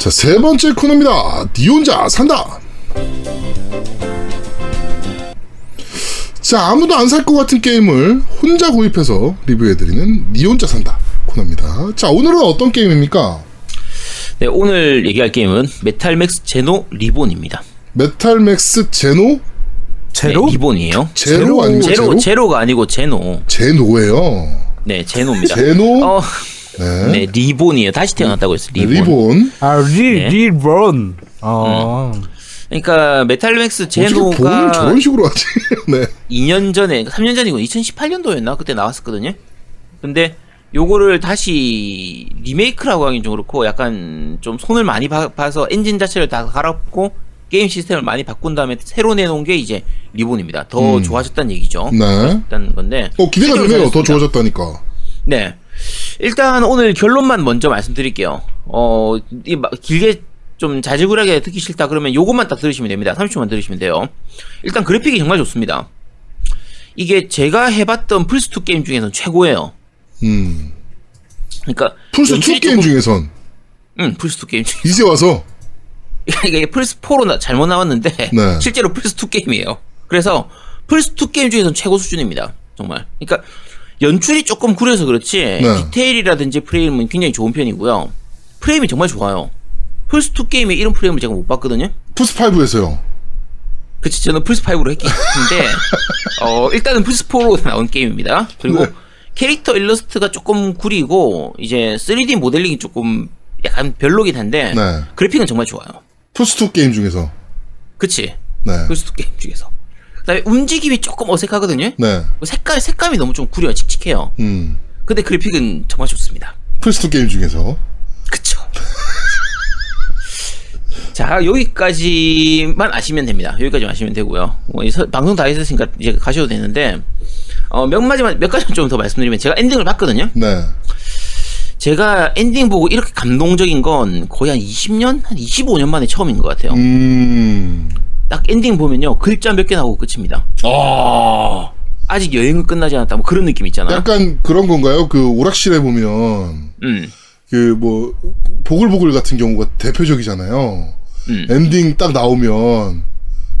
자, 세 번째 코너입니다. 니 혼자 산다. 자, 아무도 안 살 것 같은 게임을 혼자 구입해서 리뷰해드리는 니 혼자 산다 코너입니다. 자, 오늘은 어떤 게임입니까? 네, 오늘 얘기할 게임은 메탈맥스 제노 Reborn입니다. 메탈맥스 제노? 제로? 네, Reborn이에요. 제로 아닌가? 제로, 제로? 제로가 아니고 제노. 제노예요. 네, 제노입니다. 제노? 어, 네. 네, Reborn이에요. 다시 태어났다고 했어요. 네, Reborn. Reborn. 아, 리, 네. Reborn. 어. 그러니까 메탈맥스 제노가 저런 식으로 하지? 네. 2년 전에, 3년 전이고 2018년도였나? 그때 나왔었거든요. 근데 요거를 다시 리메이크라고 하긴 좀 그렇고 약간 좀 손을 많이 봐, 봐서 엔진 자체를 다 갈아엎고 게임 시스템을 많이 바꾼 다음에 새로 내놓은 게 이제 Reborn입니다. 더 음. 좋아졌다는 얘기죠. 네. 좋아졌다는 건데. 어, 기대가 되네요. 더. 좋아졌다니까. 네. 일단 오늘 결론만 먼저 말씀드릴게요. 어, 이 마- 길게 좀 자질구레하게 듣기 싫다 그러면 요것만 딱 들으시면 됩니다. 30초만 들으시면 돼요. 일단 그래픽이 정말 좋습니다. 이게 제가 해봤던 플스2 게임 중에서는 최고예요. 음. 그러니까 플스2 연출이 게임 조금- 중에선 응, 플스2 게임 중 이제 와서 이게 플스4로 나, 잘못 나왔는데 네. 실제로 플스2 게임이에요. 그래서 플스2 게임 중에서는 최고 수준입니다. 정말. 그러니까 연출이 조금 구려서 그렇지 네. 디테일이라든지 프레임은 굉장히 좋은 편이고요. 프레임이 정말 좋아요. 플스2 게임에 이런 프레임을 제가 못 봤거든요. 플스5에서요. 그치 저는 플스5로 했기 때문에 어, 일단은 플스4로 나온 게임입니다. 그리고 네. 캐릭터 일러스트가 조금 구리고 이제 3D 모델링이 조금 약간 별로긴 한데 네. 그래픽은 정말 좋아요. 플스2 게임 중에서. 그치? 네. 플스2 게임 중에서. 그다음에 움직임이 조금 어색하거든요. 네. 색깔 색감이 너무 좀 구려 칙칙해요. 음. 근데 그래픽은 정말 좋습니다. 플스2 게임 중에서. 그쵸? 자 여기까지만 아시면 됩니다. 여기까지만 아시면 되고요. 뭐, 방송 다 했으니까 이제 가셔도 되는데 어, 몇 가지만 몇 가지만 좀 더 말씀드리면 제가 엔딩을 봤거든요. 네. 제가 엔딩 보고 이렇게 감동적인 건 거의 한 20년, 한 25년 만에 처음인 것 같아요. 음. 딱 엔딩 보면요 글자 몇 개 나오고 끝입니다. 아. 아직 여행은 끝나지 않았다. 뭐 그런 느낌 있잖아요. 약간 그런 건가요? 그 오락실에 보면 음, 그뭐 보글보글 같은 경우가 대표적이잖아요. 음. 엔딩 딱 나오면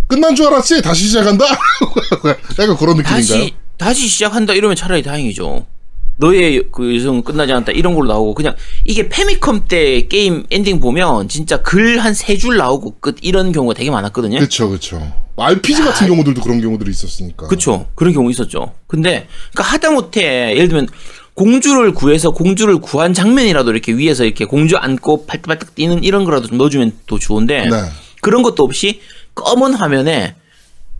끝난 줄 알았지? 다시 시작한다? 약간 그런 느낌인가요? 다시 다시 시작한다 이러면 차라리 다행이죠. 너의 그 여정은 끝나지 않았다 이런 걸로 나오고 그냥 이게 페미컴 때 게임 엔딩 보면 진짜 글 한 세 줄 나오고 끝 이런 경우가 되게 많았거든요. 그렇죠, 그렇죠. RPG 같은 경우들도 그런 경우들이 있었으니까. 그쵸. 그런 경우 있었죠. 근데, 그니까 하다못해, 예를 들면, 공주를 구해서 공주를 구한 장면이라도 이렇게 위에서 이렇게 공주 안고 팔딱팔딱 뛰는 이런 거라도 좀 넣어주면 더 좋은데, 네. 그런 것도 없이 검은 화면에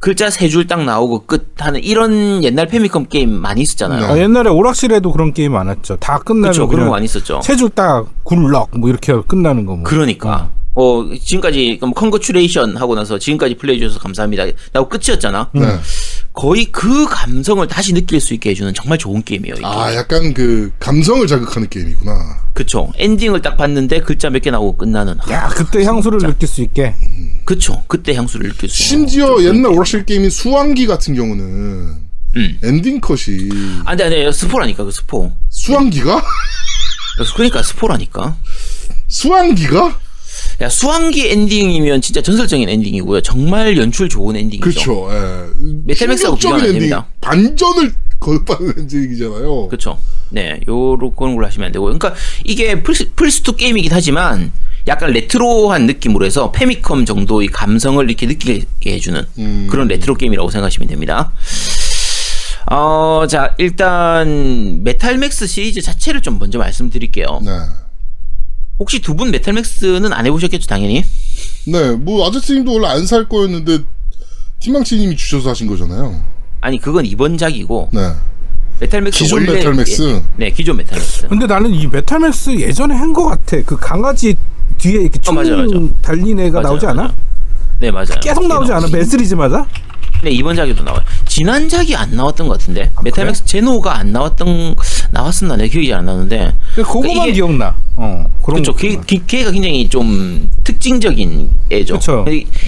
글자 세 줄 딱 나오고 끝 하는 이런 옛날 페미컴 게임 많이 있었잖아요. 네. 아, 옛날에 오락실에도 그런 게임 많았죠. 다 끝나면 그쵸. 그런 거 많이 있었죠. 세 줄 딱 good luck 뭐 이렇게 끝나는 거 뭐. 그러니까. 어, 지금까지, 그럼 congratulation 하고 나서 지금까지 플레이 해주셔서 감사합니다. 나고 끝이었잖아. 네. 거의 그 감성을 다시 느낄 수 있게 해주는 정말 좋은 게임이에요. 이게. 아, 약간 그 감성을 자극하는 게임이구나. 그쵸. 엔딩을 딱 봤는데 글자 몇 개 나오고 끝나는. 야, 그때 향수를 느낄 수 있게. 그쵸. 그때 향수를 느낄 수 있는. 심지어 옛날 오락실 게임인 수왕기 같은 경우는 음. 엔딩 컷이 안 돼, 안 돼. 스포라니까, 그 스포. 수왕기가? 그러니까 스포라니까. 수왕기가? 야, 수왕기 엔딩이면 진짜 전설적인 엔딩이고요. 정말 연출 좋은 엔딩이죠. 그렇죠. 예. 메탈맥스하고 비교는 엔딩, 됩니다. 반전을 거듭하는 엔딩이잖아요. 그쵸. 네, 요런 걸로 하시면 안 되고. 그러니까 이게 플스, 플스2 게임이긴 하지만 약간 레트로한 느낌으로 해서 페미컴 정도의 감성을 이렇게 느끼게 해주는 음. 그런 레트로 게임이라고 생각하시면 됩니다. 어, 자, 일단 메탈맥스 시리즈 자체를 좀 먼저 말씀드릴게요. 네. 혹시 두 분 메탈맥스는 안 해보셨겠죠, 당연히? 네, 뭐 아저씨님도 원래 안 살 거였는데 팀망치님이 주셔서 하신 거잖아요. 아니, 그건 이번 작이고 네. 메탈맥스 기존 원래- 메탈맥스? 예, 네, 기존 메탈맥스. 근데 나는 이 메탈맥스 예전에 한 거 같아. 그 강아지 뒤에 이렇게 어, 총 맞아, 맞아. 달린 애가 맞아요, 나오지 않아? 네, 맞아요. 계속 나오지 않아? 매 시리즈마다? 네, 이번 작에도 나와요. 지난작이 안 나왔던 것 같은데. 아, 메탈맥스 제노가 안 나왔던, 나왔었나? 내 기억이 잘 안 나는데. 그거만 이게- 기억나. 어, 그런 그쵸. 거. 걔, 걔- 걔가 굉장히 좀 특징적인 애죠. 그쵸.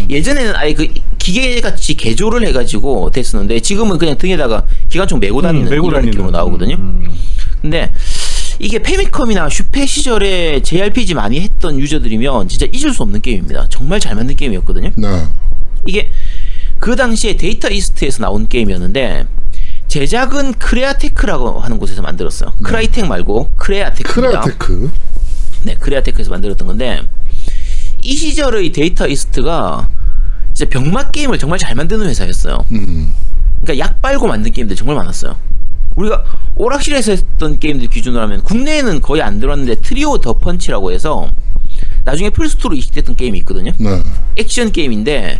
예전에는 아예 그 기계같이 개조를 해가지고 됐었는데 지금은 그냥 등에다가 기관총 메고 다니는 음, 메고 이런 다니는. 느낌으로 나오거든요. 음. 근데 이게 페미컴이나 슈페 시절에 JRPG 많이 했던 유저들이면 진짜 잊을 수 없는 게임입니다. 정말 잘 만든 게임이었거든요. 네. 이게 그 당시에 데이터 이스트에서 나온 게임이었는데 제작은 크레아테크라고 하는 곳에서 만들었어요. 크라이텍 말고 크레아테크입니다. 크레아테크. 네, 크레아테크에서 만들었던 건데 이 시절의 데이터 이스트가 진짜 병맛 게임을 정말 잘 만드는 회사였어요. 음. 그러니까 약 빨고 만든 게임들 정말 많았어요. 우리가 오락실에서 했던 게임들 기준으로 하면 국내에는 거의 안 들어왔는데 트리오 더 펀치라고 해서 나중에 플스2로 이식됐던 게임이 있거든요. 네. 액션 게임인데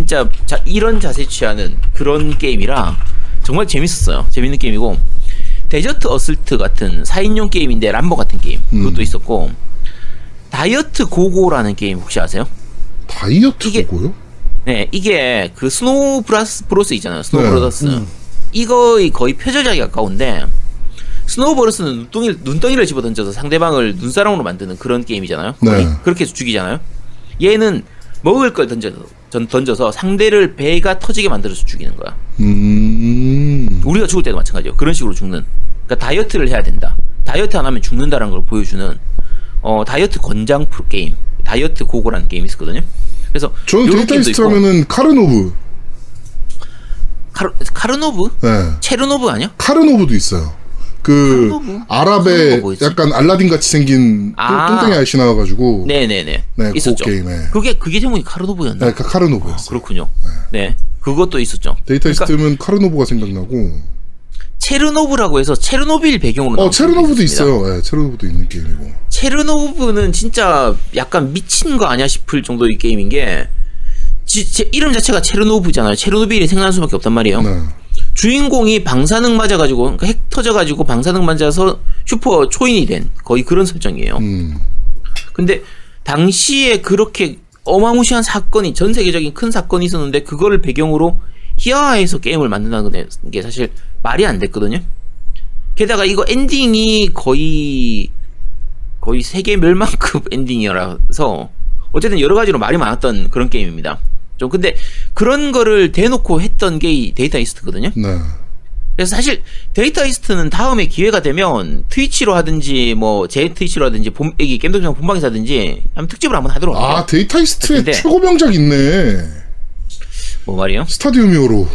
진짜 자, 이런 자세 취하는 그런 게임이라 정말 재밌었어요. 재밌는 게임이고 데저트 어슬트 같은 4인용 게임인데 람보 같은 게임 그것도 음. 있었고 다이어트 고고라는 게임 혹시 아세요? 다이어트 이게- 고고요? 네, 이게 그 스노우 브라더스 브로스 있잖아요. 스노우 네. 브라더스. 이거의 거의 표절작에 가까운데 스노우 브로스는 눈덩이, 눈덩이를 집어 던져서 상대방을 눈사람으로 만드는 그런 게임이잖아요. 네. 그렇게 해서 죽이잖아요. 얘는 먹을 걸 던져, 전- 던져서 상대를 배가 터지게 만들어서 죽이는 거야. 음. 우리가 죽을 때도 마찬가지예요. 그런 식으로 죽는. 그러니까 다이어트를 해야 된다. 다이어트 안 하면 죽는다는 걸 보여주는 어, 다이어트 권장 프로 게임. 다이어트 고고라는 게임이 있었거든요. 그래서 저는 요런 데이터 게임도 이스트 있고, 하면은 카르노브. 카르, 카르노브? 네. 체르노브 아니야? 카르노브도 있어요. 그 카르노브 뭐였지? 약간 알라딘 같이 생긴 똥- 아. 똥땡이 아저씨 나와가지고 네네네. 네, 있었죠. 그 게임에. 그게 그게 제목이 카르노브였나? 네, 그 카르노브였어요. 그렇군요. 네. 그것도 있었죠. 데이터 그러니까 이스트면 카르노브가 생각나고 체르노브라고 해서 체르노빌 배경으로 어 체르노브도. 있어요. 네, 체르노브도 있는 게임이고. 체르노브는 진짜 약간 미친 거 아니야 싶을 정도의 게임인 게 지, 제 이름 자체가 체르노브잖아요. 체르노빌이 생각날 수밖에 없단 말이에요. 네. 주인공이 방사능 맞아가지고 그러니까 핵 터져가지고 방사능 맞아서 슈퍼 초인이 된 거의 그런 설정이에요. 음. 근데 당시에 그렇게 어마무시한 사건이 전 세계적인 큰 사건이 있었는데 그거를 배경으로 희화화해서 게임을 만든다는 게 사실 말이 안 됐거든요. 게다가 이거 엔딩이 거의 거의 세계 멸망급 엔딩이라서 어쨌든 여러 가지로 말이 많았던 그런 게임입니다. 좀 근데 그런 거를 대놓고 했던 게 이 데이터 이스트거든요. 네. 그래서 사실 데이터 이스트는 다음에 기회가 되면 트위치로 하든지 뭐제 트위치로 하든지 본 여기 겜덕장 본방에서 하든지 한번 특집을 한번 하도록 할게요. 아 데이터 이스트의 최고 명작 있네. 뭐 말이요? 스타디움 히어로.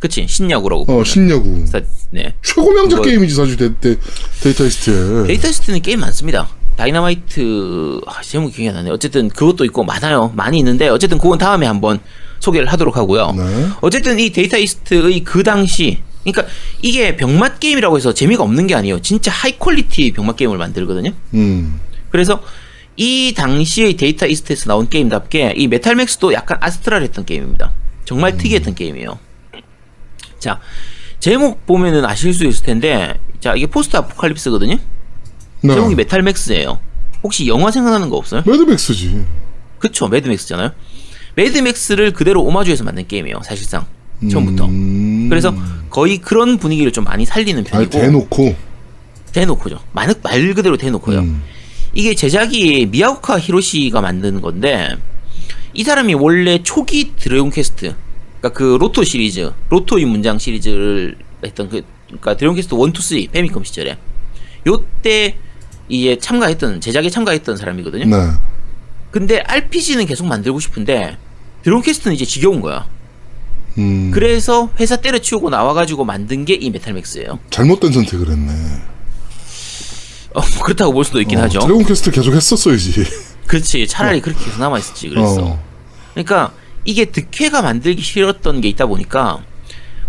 그치 신야구라고. 어 신야구. 스타- 네. 최고 명작 그거- 게임이지 사실 데, 데, 데이터 이스트에. 데이터 이스트는 게임 많습니다. 다이너마이트 아, 제목이 기억이 안 나네. 어쨌든 그것도 있고 많아요. 많이 있는데 어쨌든 그건 다음에 한번 소개를 하도록 하고요. 네. 어쨌든 이 데이터 이스트의 그 당시 그러니까 이게 병맛 게임이라고 해서 재미가 없는 게 아니에요. 진짜 high quality 병맛 게임을 만들거든요. 음. 그래서 이 당시의 데이터 이스트에서 나온 게임답게 이 메탈 맥스도 약간 astral했던 게임입니다. 정말 특이했던 게임이에요. 자, 제목 보면은 아실 수 있을 텐데, 자, 이게 포스트 아포칼립스거든요? 네. 제목이 메탈맥스예요. 혹시 영화 생각나는 거 없어요? 매드맥스지. 그쵸, 매드맥스잖아요. 매드맥스를 그대로 오마주해서 만든 게임이에요, 사실상. 처음부터. 음. 그래서 거의 그런 분위기를 좀 많이 살리는 아 편이고. 대놓고. 대놓고죠. 말, 말 그대로 대놓고요. 음. 이게 제작이 미야오카 히로시가 만든 건데 이 사람이 원래 초기 드래곤 퀘스트 그러니까 그 로토 시리즈 로토의 문장 시리즈를 했던 그 그러니까 드래곤 퀘스트 1, 2, 3 패미컴 시절에 요때 이제 참가했던 제작에 참가했던 사람이거든요. 네. 근데 RPG는 계속 만들고 싶은데 드래곤 퀘스트는 이제 지겨운 거야. 음. 그래서 회사 때려치우고 나와가지고 만든 게 이 메탈맥스예요. 잘못된 선택을 했네. 어, 뭐 그렇다고 볼 수도 있긴 어, 하죠. 드래곤 퀘스트 계속 했었어야지. 그렇지. 차라리 그렇게 해서 남아있었지. 그랬어. 어. 그러니까 이게 드퀘가 만들기 싫었던 게 있다 보니까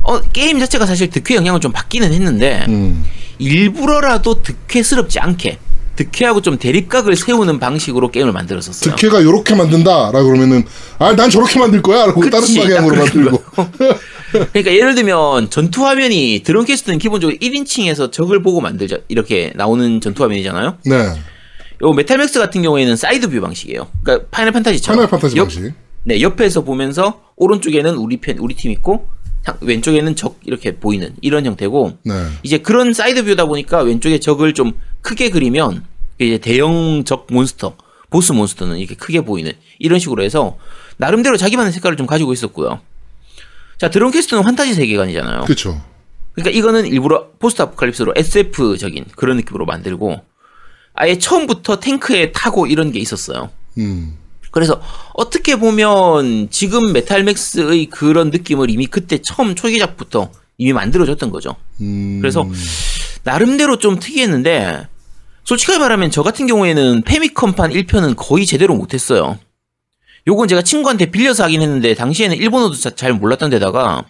어, 게임 자체가 사실 드퀘 영향을 좀 받기는 했는데 음. 일부러라도 드퀘스럽지 않게 드퀘하고 좀 대립각을 세우는 방식으로 게임을 만들었었어요. 드퀘가 요렇게 만든다라 그러면은 아 난 저렇게 만들 거야라고 다른 방향으로 만들고. 그러니까 예를 들면 전투 화면이 드래곤 퀘스트는 기본적으로 1인칭에서 적을 보고 만들자 이렇게 나오는 전투 화면이잖아요. 네. 요 메탈맥스 같은 경우에는 side view 방식이에요. 그러니까 파이널 판타지처럼 파이널 판타지 옆- 방식. 네, 옆에서 보면서 오른쪽에는 우리 편 우리 팀 있고 상- 왼쪽에는 적 이렇게 보이는 이런 형태고 네. 이제 그런 side view다 보니까 왼쪽에 적을 좀 크게 그리면 이제 대형 적 몬스터, 보스 몬스터는 이렇게 크게 보이는 이런 식으로 해서 나름대로 자기만의 색깔을 좀 가지고 있었고요. 자, 드래곤 퀘스트는 환타지 세계관이잖아요. 그렇죠. 그러니까 이거는 일부러 포스트 아포칼립스로 SF적인 그런 느낌으로 만들고 아예 처음부터 탱크에 타고 이런 게 있었어요. 음. 그래서 어떻게 보면 지금 메탈맥스의 그런 느낌을 이미 그때 처음 초기작부터 이미 만들어줬던 거죠. 음. 그래서 나름대로 좀 특이했는데 솔직하게 말하면 저 같은 경우에는 패미컴판 1편은 거의 제대로 못했어요. 요건 제가 친구한테 빌려서 하긴 했는데 당시에는 일본어도 자- 잘 몰랐던 데다가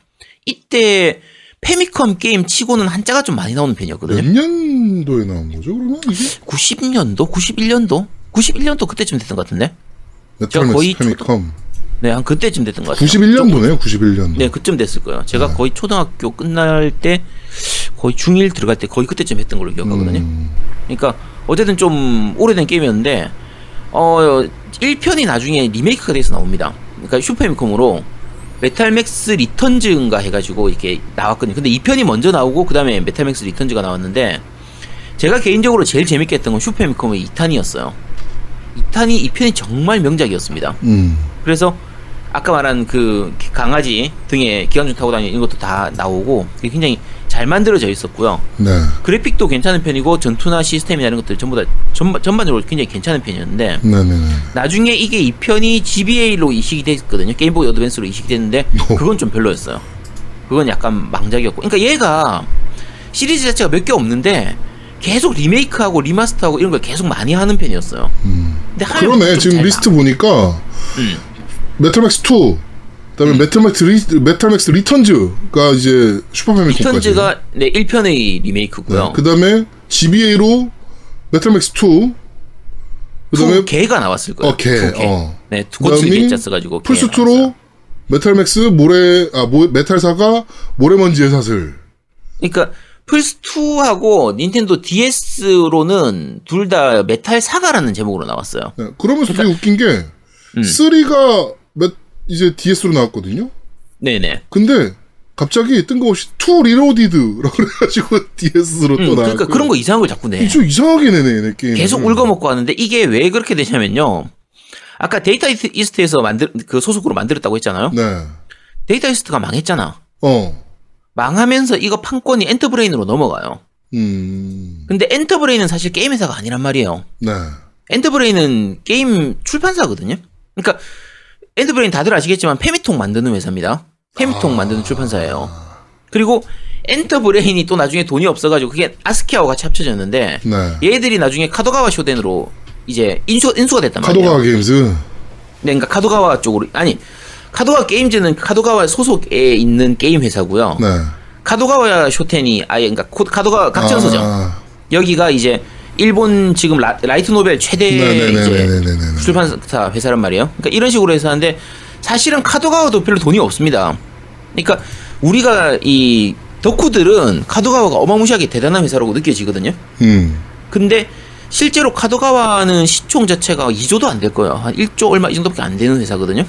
이때 패미컴 게임 치고는 한자가 좀 많이 나오는 편이었거든요. 몇 년도에 나온 거죠? 그러면 이게 90년도? 91년도? 91년도 그때쯤 됐던 것 같은데? 메탈맥스 거의 패미컴 네, 한 그때쯤 됐던 것 같아요. 91년도네요. 91년도. 네, 그쯤 됐을 거예요. 제가 거의 초등학교 끝날 때, 거의 중1 들어갈 때 거의 그때쯤 했던 걸로 기억하거든요. 음. 그러니까, 어쨌든 좀 오래된 게임이었는데, 어, 1편이 나중에 리메이크가 돼서 나옵니다. 그러니까 슈퍼패미컴으로 메탈맥스 리턴즈인가 해가지고 이렇게 나왔거든요. 근데 2편이 먼저 나오고, 그 다음에 메탈맥스 리턴즈가 나왔는데, 제가 개인적으로 제일 재밌게 했던 건 슈퍼패미컴의 2탄이었어요. 2탄이, 2편이 정말 명작이었습니다. 음. 그래서 아까 말한 그 강아지 등에 기관총 타고 다니는 것도 다 나오고 굉장히 잘 만들어져 있었고요. 네. 그래픽도 괜찮은 편이고 전투나 시스템이나 이런 것들 전부 다 전반, 전반적으로 굉장히 괜찮은 편이었는데 네네네. 나중에 이게 2편이 GBA로 이식이 됐거든요. 게임보이 어드밴스로 이식이 됐는데 오. 그건 좀 별로였어요. 그건 약간 망작이었고. 그러니까 얘가 시리즈 자체가 몇 개 없는데 계속 리메이크하고 remaster하고 이런 걸 계속 많이 하는 편이었어요. 음. 근데 그러네. 좀 지금 잘 리스트 보니까 음. 메탈맥스 2, 그다음에 메탈맥스 리, 메탈맥스 리턴즈가 이제 슈퍼 패미컴까지. 리턴즈가 네 1편의 리메이크고요. 네. 그다음에 GBA로 메탈맥스 2, 그다음에 두 개가 나왔을 거예요. 어, 개. 어. 네, 두 고칠 개 자 써가지고 플스 개가 나왔어요. 2로 메탈맥스 모래 아 모, 메탈사가 모래먼지의 사슬. 그러니까 플스 2하고 닌텐도 DS로는 둘 다 메탈 사가라는 제목으로 나왔어요. 네. 그러면서 되게 웃긴 게 음. 3가 메, 이제 DS로 나왔거든요. 네네. 근데 갑자기 뜬금없이 2 Reloaded라고 그래가지고 DS로 또 음, 나왔고. 그러니까 그런 거 이상한 걸 자꾸 내. 좀 이상하게 내네, 얘네 게임. 계속 울궈먹고 하는데 이게 왜 그렇게 되냐면요. 아까 데이터 이스트- 이스트에서 만들 그 소속으로 만들었다고 했잖아요. 네. 데이터 이스트가 망했잖아. 어. 망하면서 이거 판권이 엔터브레인으로 넘어가요. 음. 근데 엔터브레인은 사실 게임 회사가 아니란 말이에요. 네. 엔터브레인은 게임 출판사거든요. 그러니까 엔터브레인 다들 아시겠지만 패미통 만드는 회사입니다. 패미통 만드는 출판사예요. 그리고 엔터브레인이 또 나중에 돈이 없어가지고 그게 아스키와 같이 합쳐졌는데 네. 얘들이 나중에 카도카와 쇼텐으로 이제 인수, 인수가 됐단 말이에요. 카도카와 게임즈. 네, 그러니까 카도카와 쪽으로 아니 카도카와 게임즈는 카도카와 소속에 있는 게임 회사고요. 네. 카도카와 쇼텐이 아예 그러니까 코- 카도가 각천서점. 아, 여기가 이제 일본 지금 라, 이트 노벨 최대. 출판사 회사란 말이에요. 그러니까 이런 식으로 해서 하는데 사실은 카도가와도 별로 돈이 없습니다. 그러니까 우리가 이 덕후들은 카도가와가 어마무시하게 대단한 회사라고 느껴지거든요. 음. 근데 실제로 카도가와는 시총 자체가 2조도 안 될 거예요. 한 1조 얼마 이 정도밖에 안 되는 회사거든요.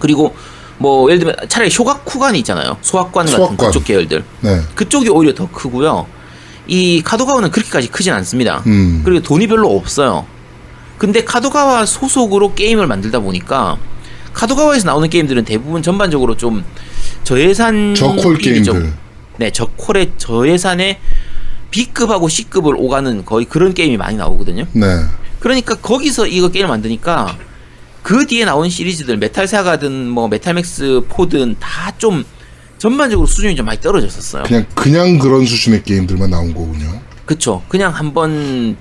그리고 뭐 예를 들면 차라리 쇼가쿠관이 있잖아요. 소학관 같은 소학관. 그쪽 계열들. 네. 그쪽이 오히려 더 크고요. 이 카도카와는 그렇게까지 크진 않습니다. 음. 그리고 돈이 별로 없어요. 근데 카도카와 소속으로 게임을 만들다 보니까 카도카와에서 나오는 게임들은 대부분 전반적으로 좀 저예산 저퀄 게임들. 네, 저퀄의 저예산의 B급하고 C급을 오가는 거의 그런 게임이 많이 나오거든요. 네. 그러니까 거기서 이거 게임을 만드니까 그 뒤에 나온 시리즈들 메탈 사가든 뭐 메탈맥스 포든 다 좀 전반적으로 수준이 좀 많이 떨어졌었어요. 그냥 그냥 그런 수준의 게임들만 나온 거군요. 그쵸. 그냥 한번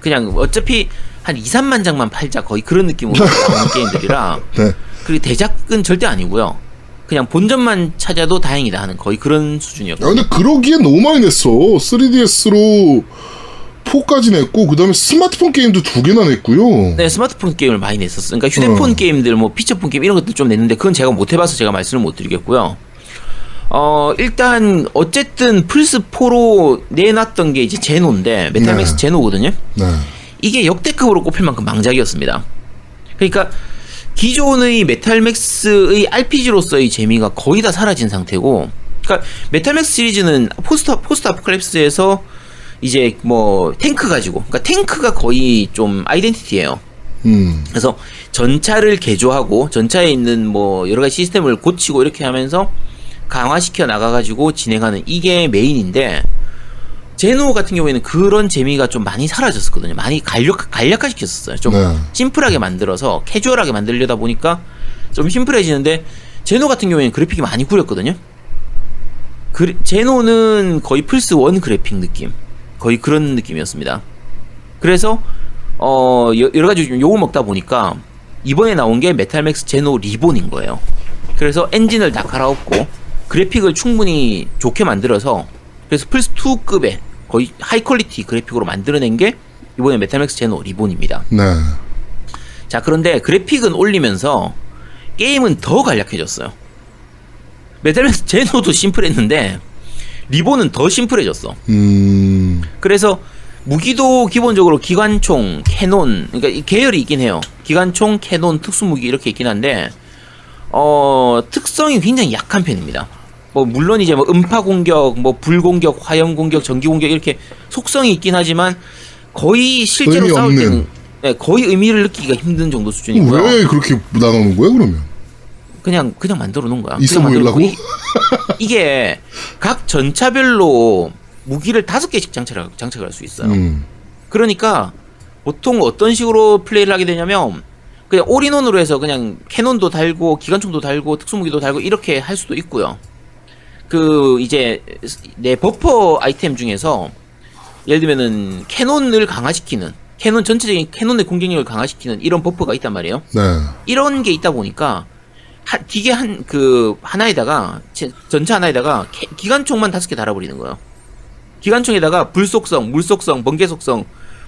그냥 어차피 한 2, 3만 장만 팔자 거의 그런 느낌으로 나오는 게임들이라 네. 그리고 대작은 절대 아니고요. 그냥 본전만 찾아도 다행이다 하는 거의 그런 수준이었고 야, 근데 그러기엔 너무 많이 냈어. 3DS로 4까지 냈고, 그 다음에 스마트폰 게임도 두 개나 냈고요. 네, 스마트폰 게임을 많이 냈었어요. 그러니까 휴대폰 어. 게임들, 뭐 피처폰 게임 이런 것들 좀 냈는데 그건 제가 못 해봐서 제가 말씀을 못 드리겠고요. 어, 일단 어쨌든 플스 4로 내놨던 게 이제 제노인데 메탈맥스 네. 제노거든요. 네. 이게 역대급으로 꼽힐 만큼 망작이었습니다. 그러니까 기존의 메탈맥스의 RPG로서의 재미가 거의 다 사라진 상태고, 그러니까 메탈맥스 시리즈는 포스트 포스트 아포칼립스에서 이제 뭐 탱크 가지고, 그러니까 탱크가 거의 좀 identity예요. 음. 그래서 전차를 개조하고 전차에 있는 뭐 여러 가지 시스템을 고치고 이렇게 하면서 강화시켜 나가가지고 진행하는 이게 메인인데 제노 같은 경우에는 그런 재미가 좀 많이 사라졌었거든요. 많이 간략 간략화 시켰었어요. 좀 네. 심플하게 만들어서 캐주얼하게 만들려다 보니까 좀 심플해지는데 제노 같은 경우에는 그래픽이 많이 구렸거든요. 그, 제노는 거의 플스 원 그래픽 느낌, 거의 그런 느낌이었습니다. 그래서 어 여- 여러 가지 좀 욕을 먹다 보니까 이번에 나온 게 메탈맥스 제노 리본인 거예요. 그래서 엔진을 다 갈아엎고 그래픽을 충분히 좋게 만들어서 그래서 플스 2급의 거의 high quality 그래픽으로 만들어낸 게 이번에 메탈맥스 제노 리본입니다. 네. 자, 그런데 그래픽은 올리면서 게임은 더 간략해졌어요. 메탈맥스 제노도 심플했는데 리본은 더 심플해졌어. 음. 그래서 무기도 기본적으로 기관총, cannon, 그러니까 이 계열이 있긴 해요. 기관총, cannon, 특수무기 이렇게 있긴 한데 어 특성이 굉장히 약한 편입니다. 뭐 물론 이제 뭐 음파 공격, 뭐 불 공격, 화염 공격, 전기 공격 이렇게 속성이 있긴 하지만 거의 실제로 싸울 없는. 때는 네, 거의 의미를 느끼기가 힘든 정도 수준이고요. 왜 그렇게 나가는 거야 그러면? 그냥 그냥 만들어 놓은 거야. 있어 보이려고? 이- 이게 각 전차별로 무기를 다섯 개씩 장착할, 장착할 수 있어요. 음. 그러니까 보통 어떤 식으로 플레이를 하게 되냐면 그냥 all-in-one으로 해서 그냥 cannon도 달고 기관총도 달고 특수무기도 달고 이렇게 할 수도 있고요. 그 이제 내 버퍼 아이템 중에서 예를 들면은 cannon을 강화시키는 cannon 전체적인 cannon의 공격력을 강화시키는 이런 버퍼가 있단 말이에요. 네. 이런 게 있다 보니까 한, 기계 한 그 하나에다가 제- 전체 하나에다가 캐- 기관총만 다섯 개 달아버리는 거예요. 기관총에다가 불 속성, 물 속성, 번개 속성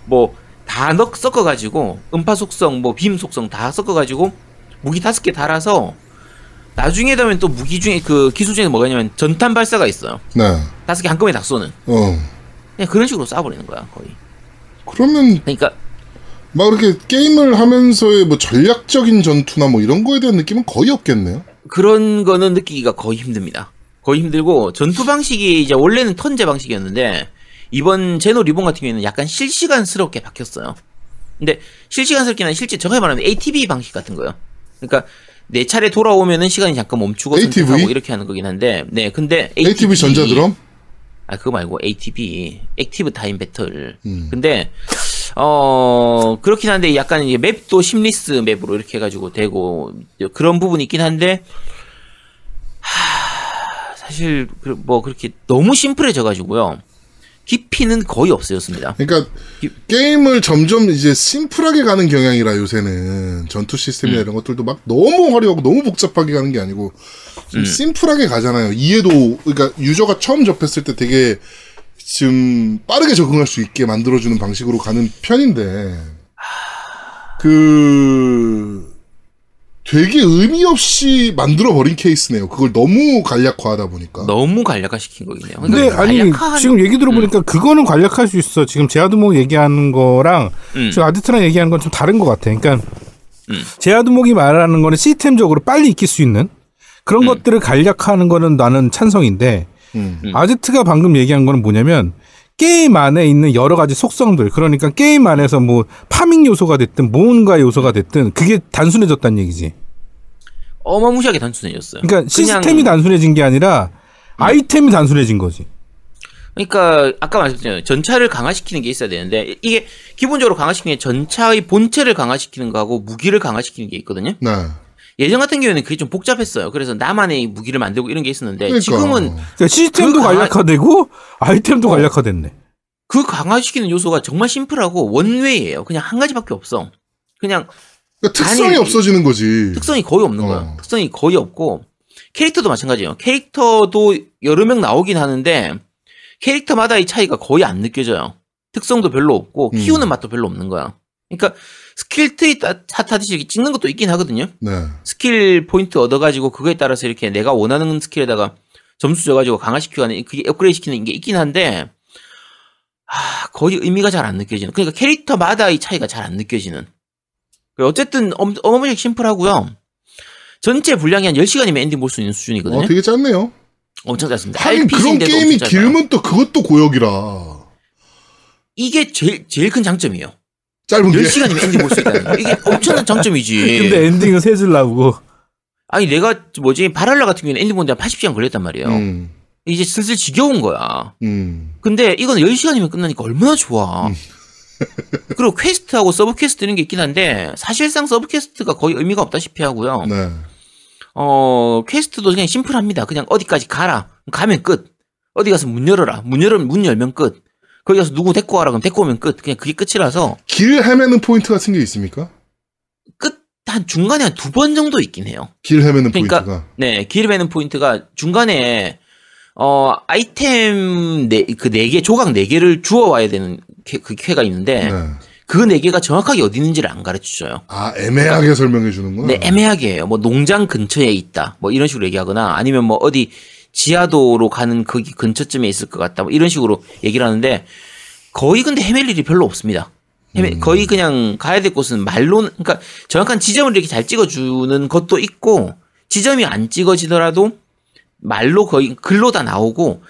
뭐다넣 섞어가지고 음파 속성, 뭐 빔 속성 다 섞어가지고 무기 다섯 개 달아서 나중에 되면 또 무기 중에 그 기술 중에 뭐가냐면 전탄 발사가 있어요. 네. 다섯 개 한꺼번에 다 쏘는 어. 그냥 그런 식으로 쏴버리는 거야 거의. 그러면 그러니까 막 이렇게 게임을 하면서의 뭐 전략적인 전투나 뭐 이런 거에 대한 느낌은 거의 없겠네요. 그런 거는 느끼기가 거의 힘듭니다. 거의 힘들고 전투 방식이 이제 원래는 턴제 방식이었는데 이번 제노 리본 같은 경우에는 약간 실시간스럽게 바뀌었어요. 근데 실시간스럽기는 실제 정확히 말하면 ATB 방식 같은 거예요. 그러니까 내 차례 돌아오면은 시간이 잠깐 멈추고 ATV? 선택하고 이렇게 하는 거긴 한데 네 근데 ATV 전자드럼? 아 그거 말고 ATB active time battle. 음. 근데 어 그렇긴 한데 약간 이제 맵도 심리스 맵으로 이렇게 해가지고 되고 그런 부분이 있긴 한데 하, 사실 그- 뭐 그렇게 너무 심플해져가지고요 깊이는 거의 없어졌습니다. 그러니까 이- 게임을 점점 이제 심플하게 가는 경향이라 요새는 전투 음. 시스템이나 이런 것들도 막 너무 화려하고 너무 복잡하게 가는 게 아니고 좀 음. 심플하게 가잖아요. 이해도 그러니까 유저가 처음 접했을 때 되게 좀 빠르게 적응할 수 있게 만들어주는 방식으로 가는 편인데 그 되게 의미 없이 만들어 버린 케이스네요. 그걸 너무 간략화하다 보니까. 너무 간략화 시킨 거긴 해요. 근데 그러니까 아니 간략화한- 지금 얘기 들어보니까 그거는 간략할 수 있어. 지금 제아드목 얘기하는 거랑 음. 지금 아드트랑 얘기하는 건 좀 다른 것 같아. 그러니까 음. 제아드목이 말하는 거는 시스템적으로 빨리 익힐 수 있는 그런 것들을 간략화하는 거는 나는 찬성인데 음. 음. 아드트가 방금 얘기한 거는 뭐냐면 게임 안에 있는 여러 가지 속성들 그러니까 게임 안에서 뭐 파밍 요소가 됐든 뭔가 요소가 됐든 그게 단순해졌다는 얘기지. 어마무시하게 단순해졌어요. 그러니까 시스템이 그냥- 단순해진 게 아니라 아이템이 단순해진 거지. 그러니까 아까 말씀드렸잖아요. 전차를 강화시키는 게 있어야 되는데 이게 기본적으로 강화시키는 게 전차의 본체를 강화시키는 거하고 무기를 강화시키는 게 있거든요. 네. 예전 같은 경우에는 그게 좀 복잡했어요. 그래서 나만의 무기를 만들고 이런 게 있었는데 그러니까. 지금은 그러니까 시스템도 그 간략화되고 아이템도 어. 간략화됐네. 그 강화시키는 요소가 정말 심플하고 원웨이예요. 그냥 한 가지밖에 없어. 그냥 그러니까 특성이 아니, 없어지는 거지. 특성이 거의 없는 어. 거야. 특성이 거의 없고 캐릭터도 마찬가지예요. 캐릭터도 여러 명 나오긴 하는데 캐릭터마다의 차이가 거의 안 느껴져요. 특성도 별로 없고 음. 키우는 맛도 별로 없는 거야. 그러니까 skill tree 이렇게 찍는 것도 있긴 하거든요. 네. skill point 얻어가지고 그거에 따라서 이렇게 내가 원하는 skill에다가 점수 줘가지고 강화시키고 하는 그게 업그레이드 시키는 게 있긴 한데 아, 거의 의미가 잘 안 느껴지는. 그러니까 캐릭터마다의 차이가 잘 안 느껴지는. 어쨌든 엄- 어마무시하게 심플하고요. 전체 분량이 한 10시간이면 엔딩 볼 수 있는 수준이거든요. 어, 되게 짧네요. 엄청 짧습니다. 하긴 그런 게임이. 길면 또 그것도 고역이라. 이게 제일, 제일 큰 장점이에요. 짧은 게. 10시간이면 엔딩 볼 수 있다는 거. 이게 엄청난 장점이지. 근데 엔딩은 세 줄 나오고 아니 내가 뭐지 발할라 같은 경우는 엔딩 보는데 한 80시간 걸렸단 말이에요. 음, 이제 슬슬 지겨운 거야. 음, 근데 이건 10시간이면 끝나니까 얼마나 좋아. 그리고 quest하고 sub quest 이런 게 있긴 한데 사실상 sub quest가 거의 의미가 없다시피 하고요. 네. 어, quest도 그냥 심플합니다. 그냥 어디까지 가라. 가면 끝. 어디 가서 문 열어라. 문 열으면 문 열면 끝. 거기 가서 누구 데리고 와라. 그럼 데리고 오면 끝. 그냥 그게 끝이라서 길 헤매는 포인트 같은 게 있습니까? 끝 한 중간에 한 두 번 정도 있긴 해요. 길 헤매는 그러니까 포인트가. 네, 길을 헤매는 포인트가 중간에 어 아이템 네 그 네 개 조각 네 개를 주워 와야 되는 퀘, 그 퀘가 있는데 네. 그 네 개가 정확하게 어디 있는지를 안 가르쳐 줘요. 아, 애매하게 설명해 주는구나. 네, 애매하게 해요. 뭐 농장 근처에 있다. 뭐 이런 식으로 얘기하거나 아니면 뭐 어디 지하도로 가는 거기 근처쯤에 있을 것 같다. 뭐 이런 식으로 얘기를 하는데 거의 근데 헤맬 일이 별로 없습니다. 헤매, 거의 그냥 가야 될 곳은 말로 그러니까 정확한 지점을 이렇게 잘 찍어주는 것도 있고 지점이 안 찍어지더라도 말로 거의 글로 다 나오고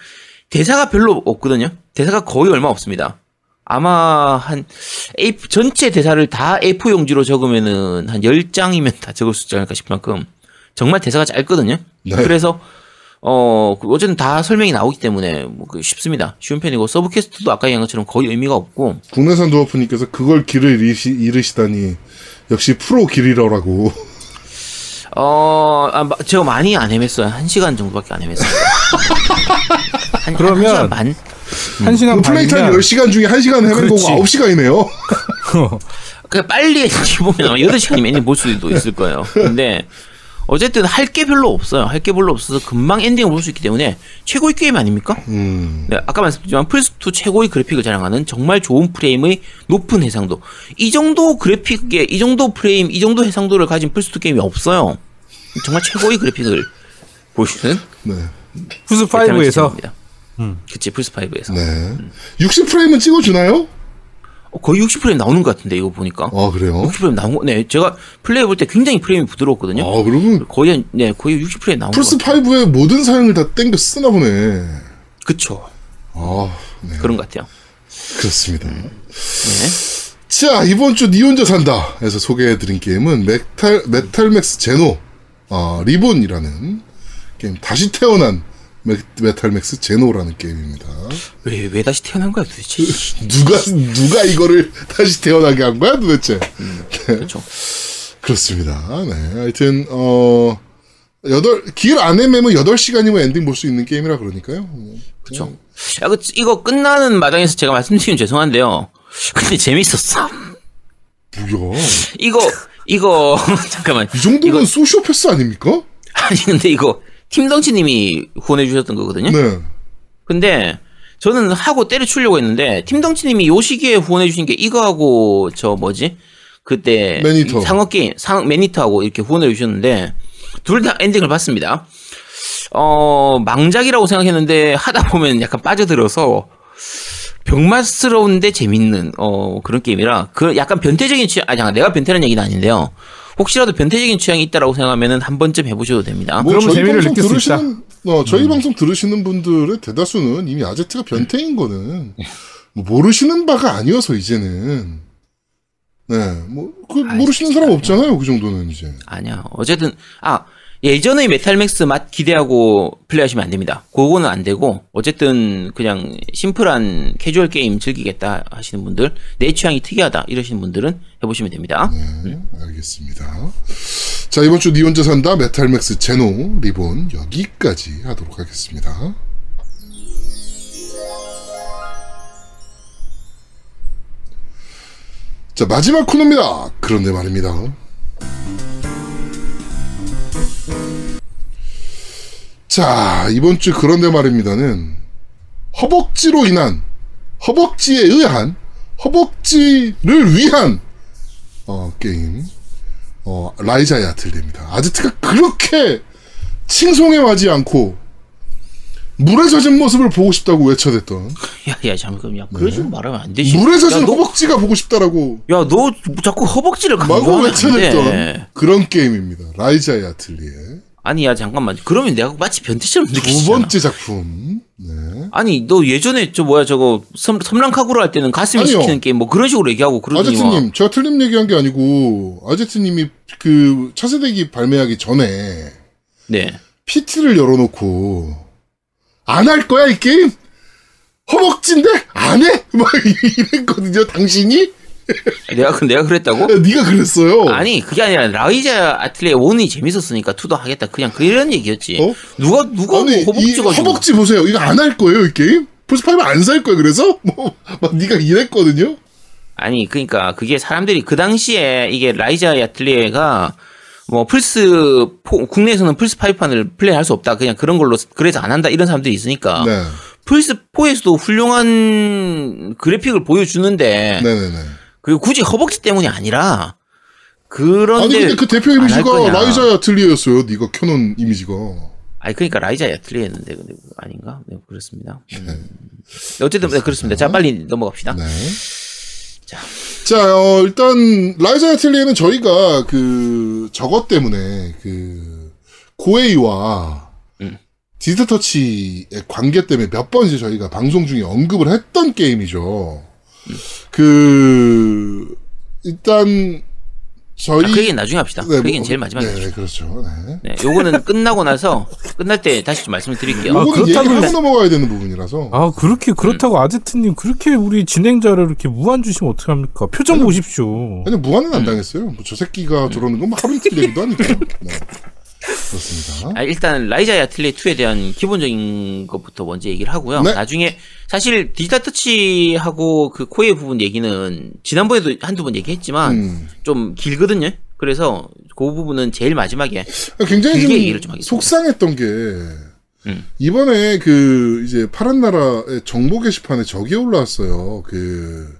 대사가 별로 없거든요. 대사가 거의 얼마 없습니다. 아마 한 A 전체 대사를 다 A4 용지로 적으면은 한 10장이면 다 적을 수 있지 않을까 싶을 만큼 정말 대사가 짧거든요. 네. 그래서 어그 어쨌든 다 설명이 나오기 때문에 뭐그 쉽습니다. 쉬운 편이고 서브 퀘스트도 아까 얘기한 것처럼 거의 의미가 없고 국내산 두어프님께서 그걸 길을 잃으시, 잃으시다니 역시 프로 길이라고. 어 아, 마- 제가 많이 안 헤맸어요. 한 시간 정도밖에 안 헤맸어요. 한, 그러면 한 시간 반? 한 시간 그 플레이 타임 반이면 10시간 중에 1시간 헤맨 거고 그렇지. 9시간이네요. 그 빨리 엔딩 보면 아마 8시간이면 엔딩 볼 수도 있을 거예요. 근데 어쨌든 할 게 별로 없어요. 할 게 별로 없어서 금방 엔딩을 볼 수 있기 때문에 최고의 게임 아닙니까? 음. 네, 아까 말씀드렸지만 플스2 최고의 그래픽을 자랑하는 정말 좋은 프레임의 높은 해상도. 이 정도 그래픽에, 이 정도 프레임, 이 정도 해상도를 가진 플스2 게임이 없어요. 정말 최고의 그래픽을 보여주는 네. 플스 5에서 음. 그치, 플스5에서. 네. 60프레임은 찍어주나요? 어, 거의 60프레임 나오는 것 같은데, 이거 보니까. 아, 그래요? 60프레임 나온 거, 네, 제가 플레이 해볼 때 굉장히 프레임이 부드러웠거든요. 아, 그러면 거의, 한- 네, 거의 60프레임 나온 거 같아요. 플스 5의 모든 사양을 다 땡겨 쓰나 보네. 그쵸. 아, 네. 그런 것 같아요. 그렇습니다. 네. 자, 이번 주 니 혼자 산다. 에서 소개해드린 게임은 메탈, 메탈 맥스 제노, 어, 리본이라는 게임. 다시 태어난 메, 메탈맥스 제노라는 게임입니다. 왜, 왜 다시 태어난 거야, 도대체. 누가, 누가 이거를 다시 태어나게 한 거야, 도대체? 그렇죠. 그렇습니다. 네. 하여튼, 어, 여덟, 길 안 헤매면 8시간이면 엔딩 볼 수 있는 게임이라 그러니까요. 뭐, 그렇죠. 야, 그, 이거 끝나는 마당에서 제가 말씀드리면 죄송한데요. 근데 재밌었어. 뭐야. 이거, 이거, 잠깐만. 이 정도면 소시오패스 아닙니까? 아니, 근데 이거, 팀덩치님이 후원해주셨던 거거든요. 네. 근데, 저는 하고 때려치려고 했는데, 팀덩치님이 요 시기에 후원해주신 게 이거하고, 저 뭐지? 그때. 매니터. 상어 게임, 상, 매니터하고 이렇게 후원해주셨는데, 둘 다 엔딩을 봤습니다. 어, 망작이라고 생각했는데, 하다 보면 약간 빠져들어서, 병맛스러운데 재밌는 어 그런 게임이라 그 약간 변태적인 취향 아니 잠깐 내가 변태라는 얘기는 아닌데요. 혹시라도 변태적인 취향이 있다라고 생각하면은 한 번쯤 해보셔도 됩니다. 뭐 그러면 저희 재미를 방송 느낄 수 들으시는 어, 저희 방송 들으시는 분들의 대다수는 이미 아제트가 변태인 거는 뭐 모르시는 바가 아니어서 이제는. 네 뭐 그 아이, 모르시는 사람 없잖아요 그 정도는 이제. 아니야. 어쨌든 아 예전의 메탈맥스 맛 기대하고 플레이하시면 안 됩니다. 그거는 안 되고 어쨌든 그냥 심플한 캐주얼 게임 즐기겠다 하시는 분들 내 취향이 특이하다 이러시는 분들은 해보시면 됩니다. 네, 알겠습니다. 자 이번 주 니 혼자 산다 메탈맥스 제노 리본 여기까지 하도록 하겠습니다. 자 마지막 코너입니다. 그런데 말입니다. 자 이번 주 그런데 말입니다는 허벅지로 인한 허벅지에 의한 허벅지를 위한 어, 게임 어, 라이자의 아틀리입니다. 아지트가 그렇게 칭송해하지 않고 물에 젖은 모습을 보고 싶다고 외쳐댔던 야 야 잠깐 야 그런 식으로 말하면 안 되지. 물에 젖은 야, 너, 허벅지가 보고 싶다라고 야, 너 자꾸 허벅지를 돼. 외쳐댔던 그런 게임입니다. 라이자의 아틀리에 아니야 잠깐만 그러면 내가 마치 변태처럼 두 느끼잖아. 번째 작품. 네. 아니 너 예전에 저 뭐야 저거 섬, 섬랑카구로 할 때는 가슴이 아니요. 씹히는 게임 뭐 그런 식으로 얘기하고 그러더니 막 아제트님, 제가 틀린 얘기한 게 아니고, 아제트님이 그 차세대기 발매하기 전에 네. PT를 열어놓고, 안 할 거야, 이 게임? 허벅지인데? 안 해? 막 이랬거든요, 당신이? 내가 그 내가 그랬다고? 네가 그랬어요. 아니 그게 아니라 라이자 아틀레 원이 재밌었으니까 투도 하겠다 그냥 그런 얘기였지. 어? 누가 누가 아니, 뭐이 허벅지 가지고 허벅지 보세요. 이거 안 할 거예요, 이 게임? 플스 5 안살 거야, 그래서? 뭐, 막 네가 이랬거든요? 아니 그러니까 그게 사람들이 그 당시에 이게 라이자 아틀레가 뭐 플스 포, 국내에서는 플스 5판을 플레이할 수 없다 그냥 그런 걸로 그래서 안 한다 이런 사람들이 있으니까 네. 플스 4에서도 훌륭한 그래픽을 보여주는데 네네네. 그 굳이 허벅지 때문이 아니라 그런데 아니, 근데 그 대표 이미지가. 라이자 아틀리에였어요. 네가 켜놓은 이미지가. 아니 그러니까 라이자 아틀레였는데 근데 아닌가? 네 그렇습니다. 음. 네. 어쨌든 네, 그렇습니다. 자 빨리 넘어갑시다. 네. 자. 자, 어, 일단, 라이자 아틀리에는 저희가 그, 저것 때문에, 그, 고에이와, 음. 디지털 터치의 관계 때문에 몇 번 이제 저희가 방송 중에 언급을 했던 게임이죠. 그, 일단, 저희. 아, 그 얘기는 나중에 합시다. 네, 그 얘기는 뭐, 제일 마지막에 네, 합시다. 그렇죠. 네. 네, 요거는 끝나고 나서 끝날 때 다시 좀 말씀을 드릴게요. 아, 요거는 그렇다고 해. 넘어가야 되는 부분이라서. 아 그렇게 그렇다고 아제트님 그렇게 우리 진행자를 이렇게 무한 주시면 어떡합니까? 표정 보십시오. 아니, 무한은 음. 안 당했어요. 뭐저 새끼가 저러는 건뭐 하루 이틀 얘기도 아니고. 네. 그렇습니다. 아, 일단 라이자 야틀레 2에 대한 기본적인 것부터 먼저 얘기를 하고요. 네. 나중에 사실 디지털 터치하고 그 코에 부분 얘기는 지난번에도 한두 번 얘기했지만 음. 좀 길거든요. 그래서 그 부분은 제일 마지막에 굉장히 길게 얘기를 좀좀 하겠습니다. 속상했던 게 음. 이번에 그 이제 파란 나라의 정보 게시판에 저기 올라왔어요. 그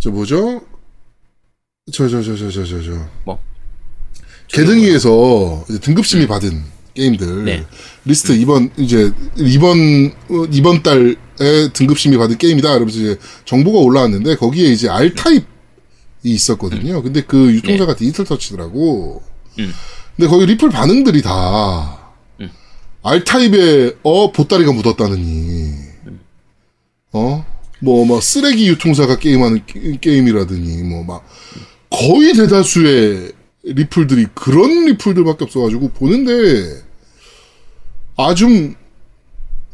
저 뭐죠? 저 저 저 저 저 저저 뭐 개등위에서 등급심의 받은 게임들 네. 리스트 이번 이제 이번 어, 이번 달에 등급심의 받은 게임이다. 그러면서 이제 정보가 올라왔는데 거기에 이제 R 타입이 있었거든요. 근데 그 유통사가 디지털 터치더라고. 음. 근데 거기 리플 반응들이 다 음. R 타입에 어 보따리가 묻었다느니 어 뭐막 쓰레기 유통사가 게임하는 게- 게임이라더니 뭐 막 거의 대다수의 리플들이 그런 리플들밖에 없어가지고 보는데 아좀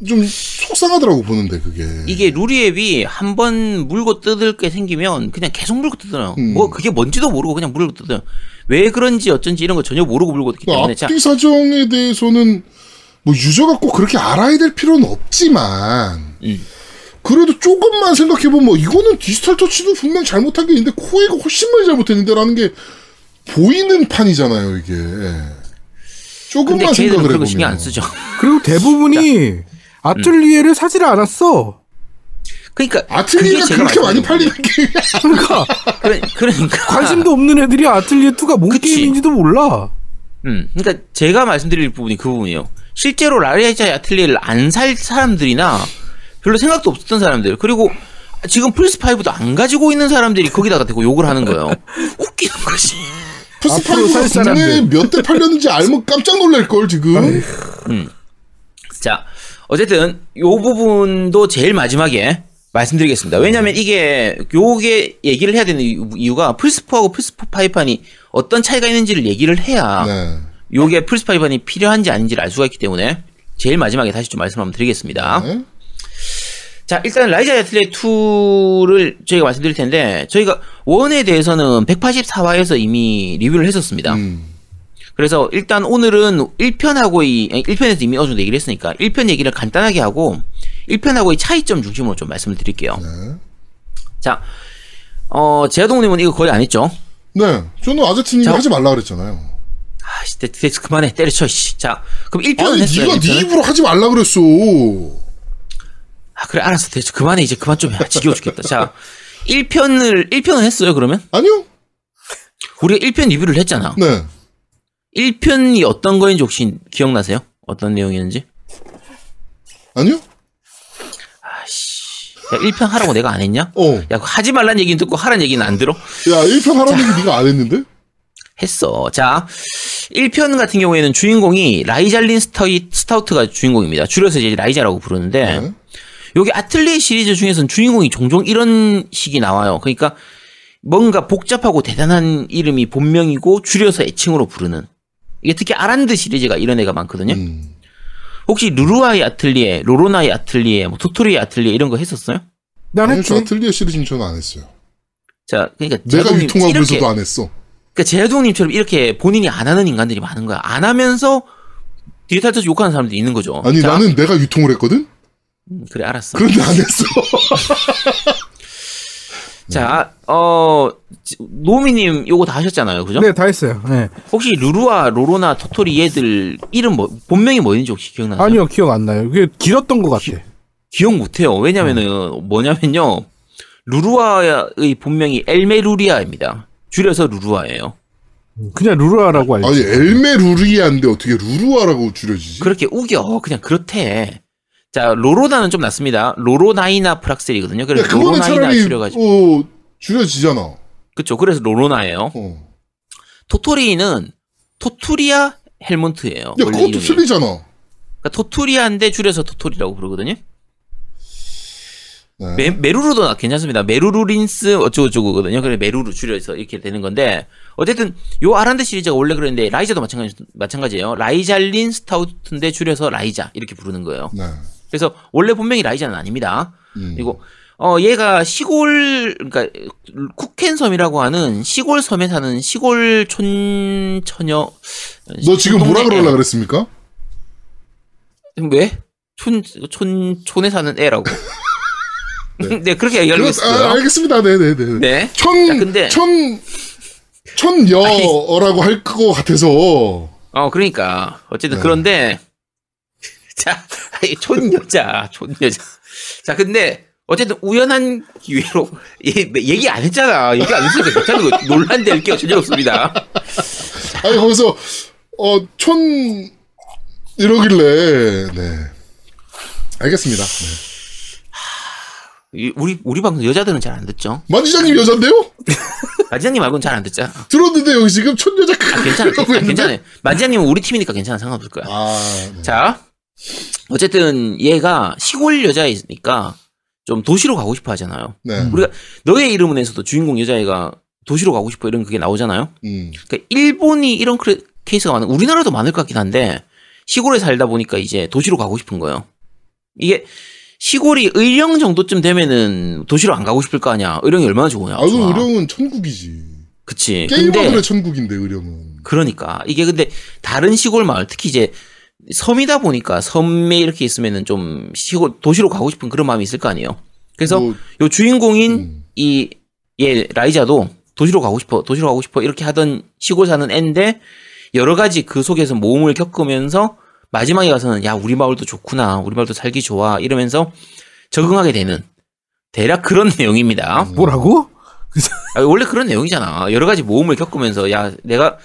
좀 속상하더라고 보는데 그게 이게 루리앱이 한 번 물고 뜯을 게 생기면 그냥 계속 물고 뜯어요. 음. 뭐 그게 뭔지도 모르고 그냥 물고 뜯어요. 왜 그런지 어쩐지 이런 거 전혀 모르고 물고 뜯기 때문에 자, 앞뒤 사정에 대해서는 뭐 유저가 꼭 그렇게 알아야 될 필요는 없지만 음. 그래도 조금만 생각해 보면 이거는 디지털 터치도 분명 잘못한 게 있는데 코에가 훨씬 많이 잘못했는데라는 게 보이는 판이잖아요 이게 근데 조금만 생각을 해보면 신경 안 쓰죠. 그리고 대부분이 아틀리에를 사지를 않았어. 그러니까 제가 그렇게 많이 팔리는 게임이 그러니까 그러니까 관심도 없는 애들이 아틀리에 2가 뭔 그치. 게임인지도 몰라. 음, 그러니까 제가 말씀드릴 부분이 그 부분이에요. 실제로 라리아자 아틀리에를 안 살 사람들이나 별로 생각도 없었던 사람들 그리고 지금 플스 5도 안 가지고 있는 사람들이 거기다가 대고 욕을 하는 거예요. 웃기는 거지. 앞으로 살 플스5가 국내에 사람들. 몇대 팔렸는지 알면 깜짝 놀랄 걸 지금 자, 어쨌든 요 부분도 제일 마지막에 말씀드리겠습니다. 왜냐면 이게 요게 얘기를 해야 되는 이유- 이유가 플스4하고 플스4 파이판이 어떤 차이가 있는지를 얘기를 해야 네. 요게 플스 파이판이 필요한지 아닌지를 알 수가 있기 때문에 제일 마지막에 다시 좀 말씀 한번 드리겠습니다. 네. 자, 일단 라이자 야틀레 2를 저희가 말씀드릴 텐데 저희가 원에 대해서는 184화에서 이미 리뷰를 했었습니다. 음. 그래서 일단 오늘은 1편하고 이 1편에서 이미 어느 정도 얘기를 했으니까 1편 얘기를 간단하게 하고 1편하고 이 차이점 중심으로 좀 말씀을 드릴게요. 네. 자, 어, 제아동님은 이거 거의 안 했죠? 네. 저는 아제트님이 자, 하지 말라 그랬잖아요. 아씨, 됐, 그만해. 때려쳐, 씨. 자, 그럼 1편은 아니 했어요. 네 1편은? 입으로 하지 말라 그랬어. 아, 그래, 알았어. 됐어. 그만해. 이제 그만 좀 해. 지겨워 죽겠다. 자, 1편을, 1편은 했어요, 그러면? 아니요. 우리가 1편 리뷰를 했잖아. 네. 1편이 어떤 거인지 혹시 기억나세요? 어떤 내용이었는지? 아니요. 아씨. 야, 1편 하라고 내가 안 했냐? 어. 야, 하지 말란 얘기는 듣고 하란 얘기는 안 들어? 야, 1편 하라는 얘기 네가 안 했는데? 했어. 자, 1편 같은 경우에는 주인공이 라이잘린 스타이, 스타우트가 주인공입니다. 줄여서 이제 라이자라고 부르는데 네. 여기 아틀리에 시리즈 중에서는 주인공이 종종 이런 식이 나와요. 그러니까 뭔가 복잡하고 대단한 이름이 본명이고 줄여서 애칭으로 부르는. 이게 특히 아란드 시리즈가 이런 애가 많거든요. 음. 혹시 루루아의 아틀리에, 로로나의 아틀리에, 뭐 토토리의 아틀리에 이런 거 했었어요? 난 했지. 아틀리에 시리즈는 저는 안 했어요. 자, 그러니까 내가 유통하면서도 안 했어. 그러니까 제동님처럼 이렇게 본인이 안 하는 인간들이 많은 거야. 안 하면서 디지털 욕하는 사람들이 있는 거죠. 아니 자, 나는 내가 유통을 했거든. 음, 그래 알았어. 그런데 안 했어. 자, 어 지- 노미님 요거 다 하셨잖아요, 그죠? 네, 다 했어요. 네. 혹시 루루아, 로로나, 토토리 얘들 이름 뭐 본명이 뭐였는지 혹시 기억나세요? 아니요, 기억 안 나요. 그게 길었던 것 같아. 기억 못해요. 왜냐면은 뭐냐면요, 루루아의 본명이 엘메루리아입니다. 줄여서 루루아예요. 그냥 루루아라고 알죠. 아니 엘메루리아인데 어떻게 루루아라고 줄여지지? 그렇게 우겨. 그냥 그렇대. 자, 로로나는 좀 낫습니다. 로로나이나 프락셀이거든요. 야, 그래서 그거는 로로나이나 차라리 줄여가지고. 어, 줄여지잖아. 그쵸. 그래서 로로나예요. 어. 토토리는 토투리아 헬몬트예요. 야 그것도 이름이. 틀리잖아. 그러니까 토투리아인데 줄여서 토토리라고 부르거든요. 네. 메, 메루루도 나- 괜찮습니다. 메루루린스 어쩌고저쩌고거든요. 그래 메루루 줄여서 이렇게 되는 건데 어쨌든 요 아란드 시리즈가 원래 그랬는데 라이자도 마찬가지 마찬가지예요. 라이잘린 스타우트인데 줄여서 라이자 이렇게 부르는 거예요. 네. 그래서 원래 본명이 라이자는 아닙니다. 음. 그리고 어 얘가 시골 그러니까 쿠켄섬이라고 하는 시골 섬에 사는 시골 촌 처녀 너 지금 뭐라 그러려 애. 그랬습니까? 왜? 촌, 촌, 촌에 사는 애라고. 네, 그렇게 얘기하려고 그거- 했어요. 아, 알겠습니다. 네네네. 네. 천, 자, 근데- 천, 천여라고 할 것 같아서. 어, 그러니까. 어쨌든 네. 그런데, 자, 아니, 촌 여자, 촌 여자. 자, 근데, 어쨌든 우연한 기회로, 얘, 얘기 안 했잖아. 얘기 안 했으니까 괜찮은 거, 논란될 게 전혀 없습니다. 아니, 거기서, 어, 촌, 이러길래, 네. 알겠습니다. 네. 이- 우리, 우리 방송 여자들은 잘 안 듣죠? 만지장님 여잔데요? 마지장님 말고는 잘 안 듣잖아. 들었는데 여기 지금 천 여자 아, 괜찮아. 크고 아, 있는데? 괜찮아요. 마지장님은 우리 팀이니까 괜찮아. 상관없을 거야. 아, 네. 자, 어쨌든 얘가 시골 여자이니까 좀 도시로 가고 싶어 하잖아요. 네. 우리가 너의 이름은에서도 주인공 여자애가 도시로 가고 싶어 이런 그게 나오잖아요. 음. 그러니까 일본이 이런 케이스가 많은 우리나라도 많을 것 같긴 한데 시골에 살다 보니까 이제 도시로 가고 싶은 거예요. 이게 시골이 의령 정도쯤 되면은 도시로 안 가고 싶을 거 아니야. 의령이 얼마나 좋으냐. 아, 그 좋아. 의령은 천국이지. 그치. 게이머들의 천국인데, 의령은. 그러니까 이게 근데 다른 시골 마을 특히 이제 섬이다 보니까 섬에 이렇게 있으면은 좀 시골 도시로 가고 싶은 그런 마음이 있을 거 아니에요. 그래서 뭐, 요 주인공인 음. 이예 라이자도 도시로 가고 싶어 도시로 가고 싶어 이렇게 하던 시골 사는 애인데 여러 가지 그 속에서 모험을 겪으면서 마지막에 가서는 야 우리 마을도 좋구나 우리 마을도 살기 좋아 이러면서 적응하게 되는 대략 그런 내용입니다. 뭐라고? 아, 원래 그런 내용이잖아. 여러 가지 모험을 겪으면서, 야, 내가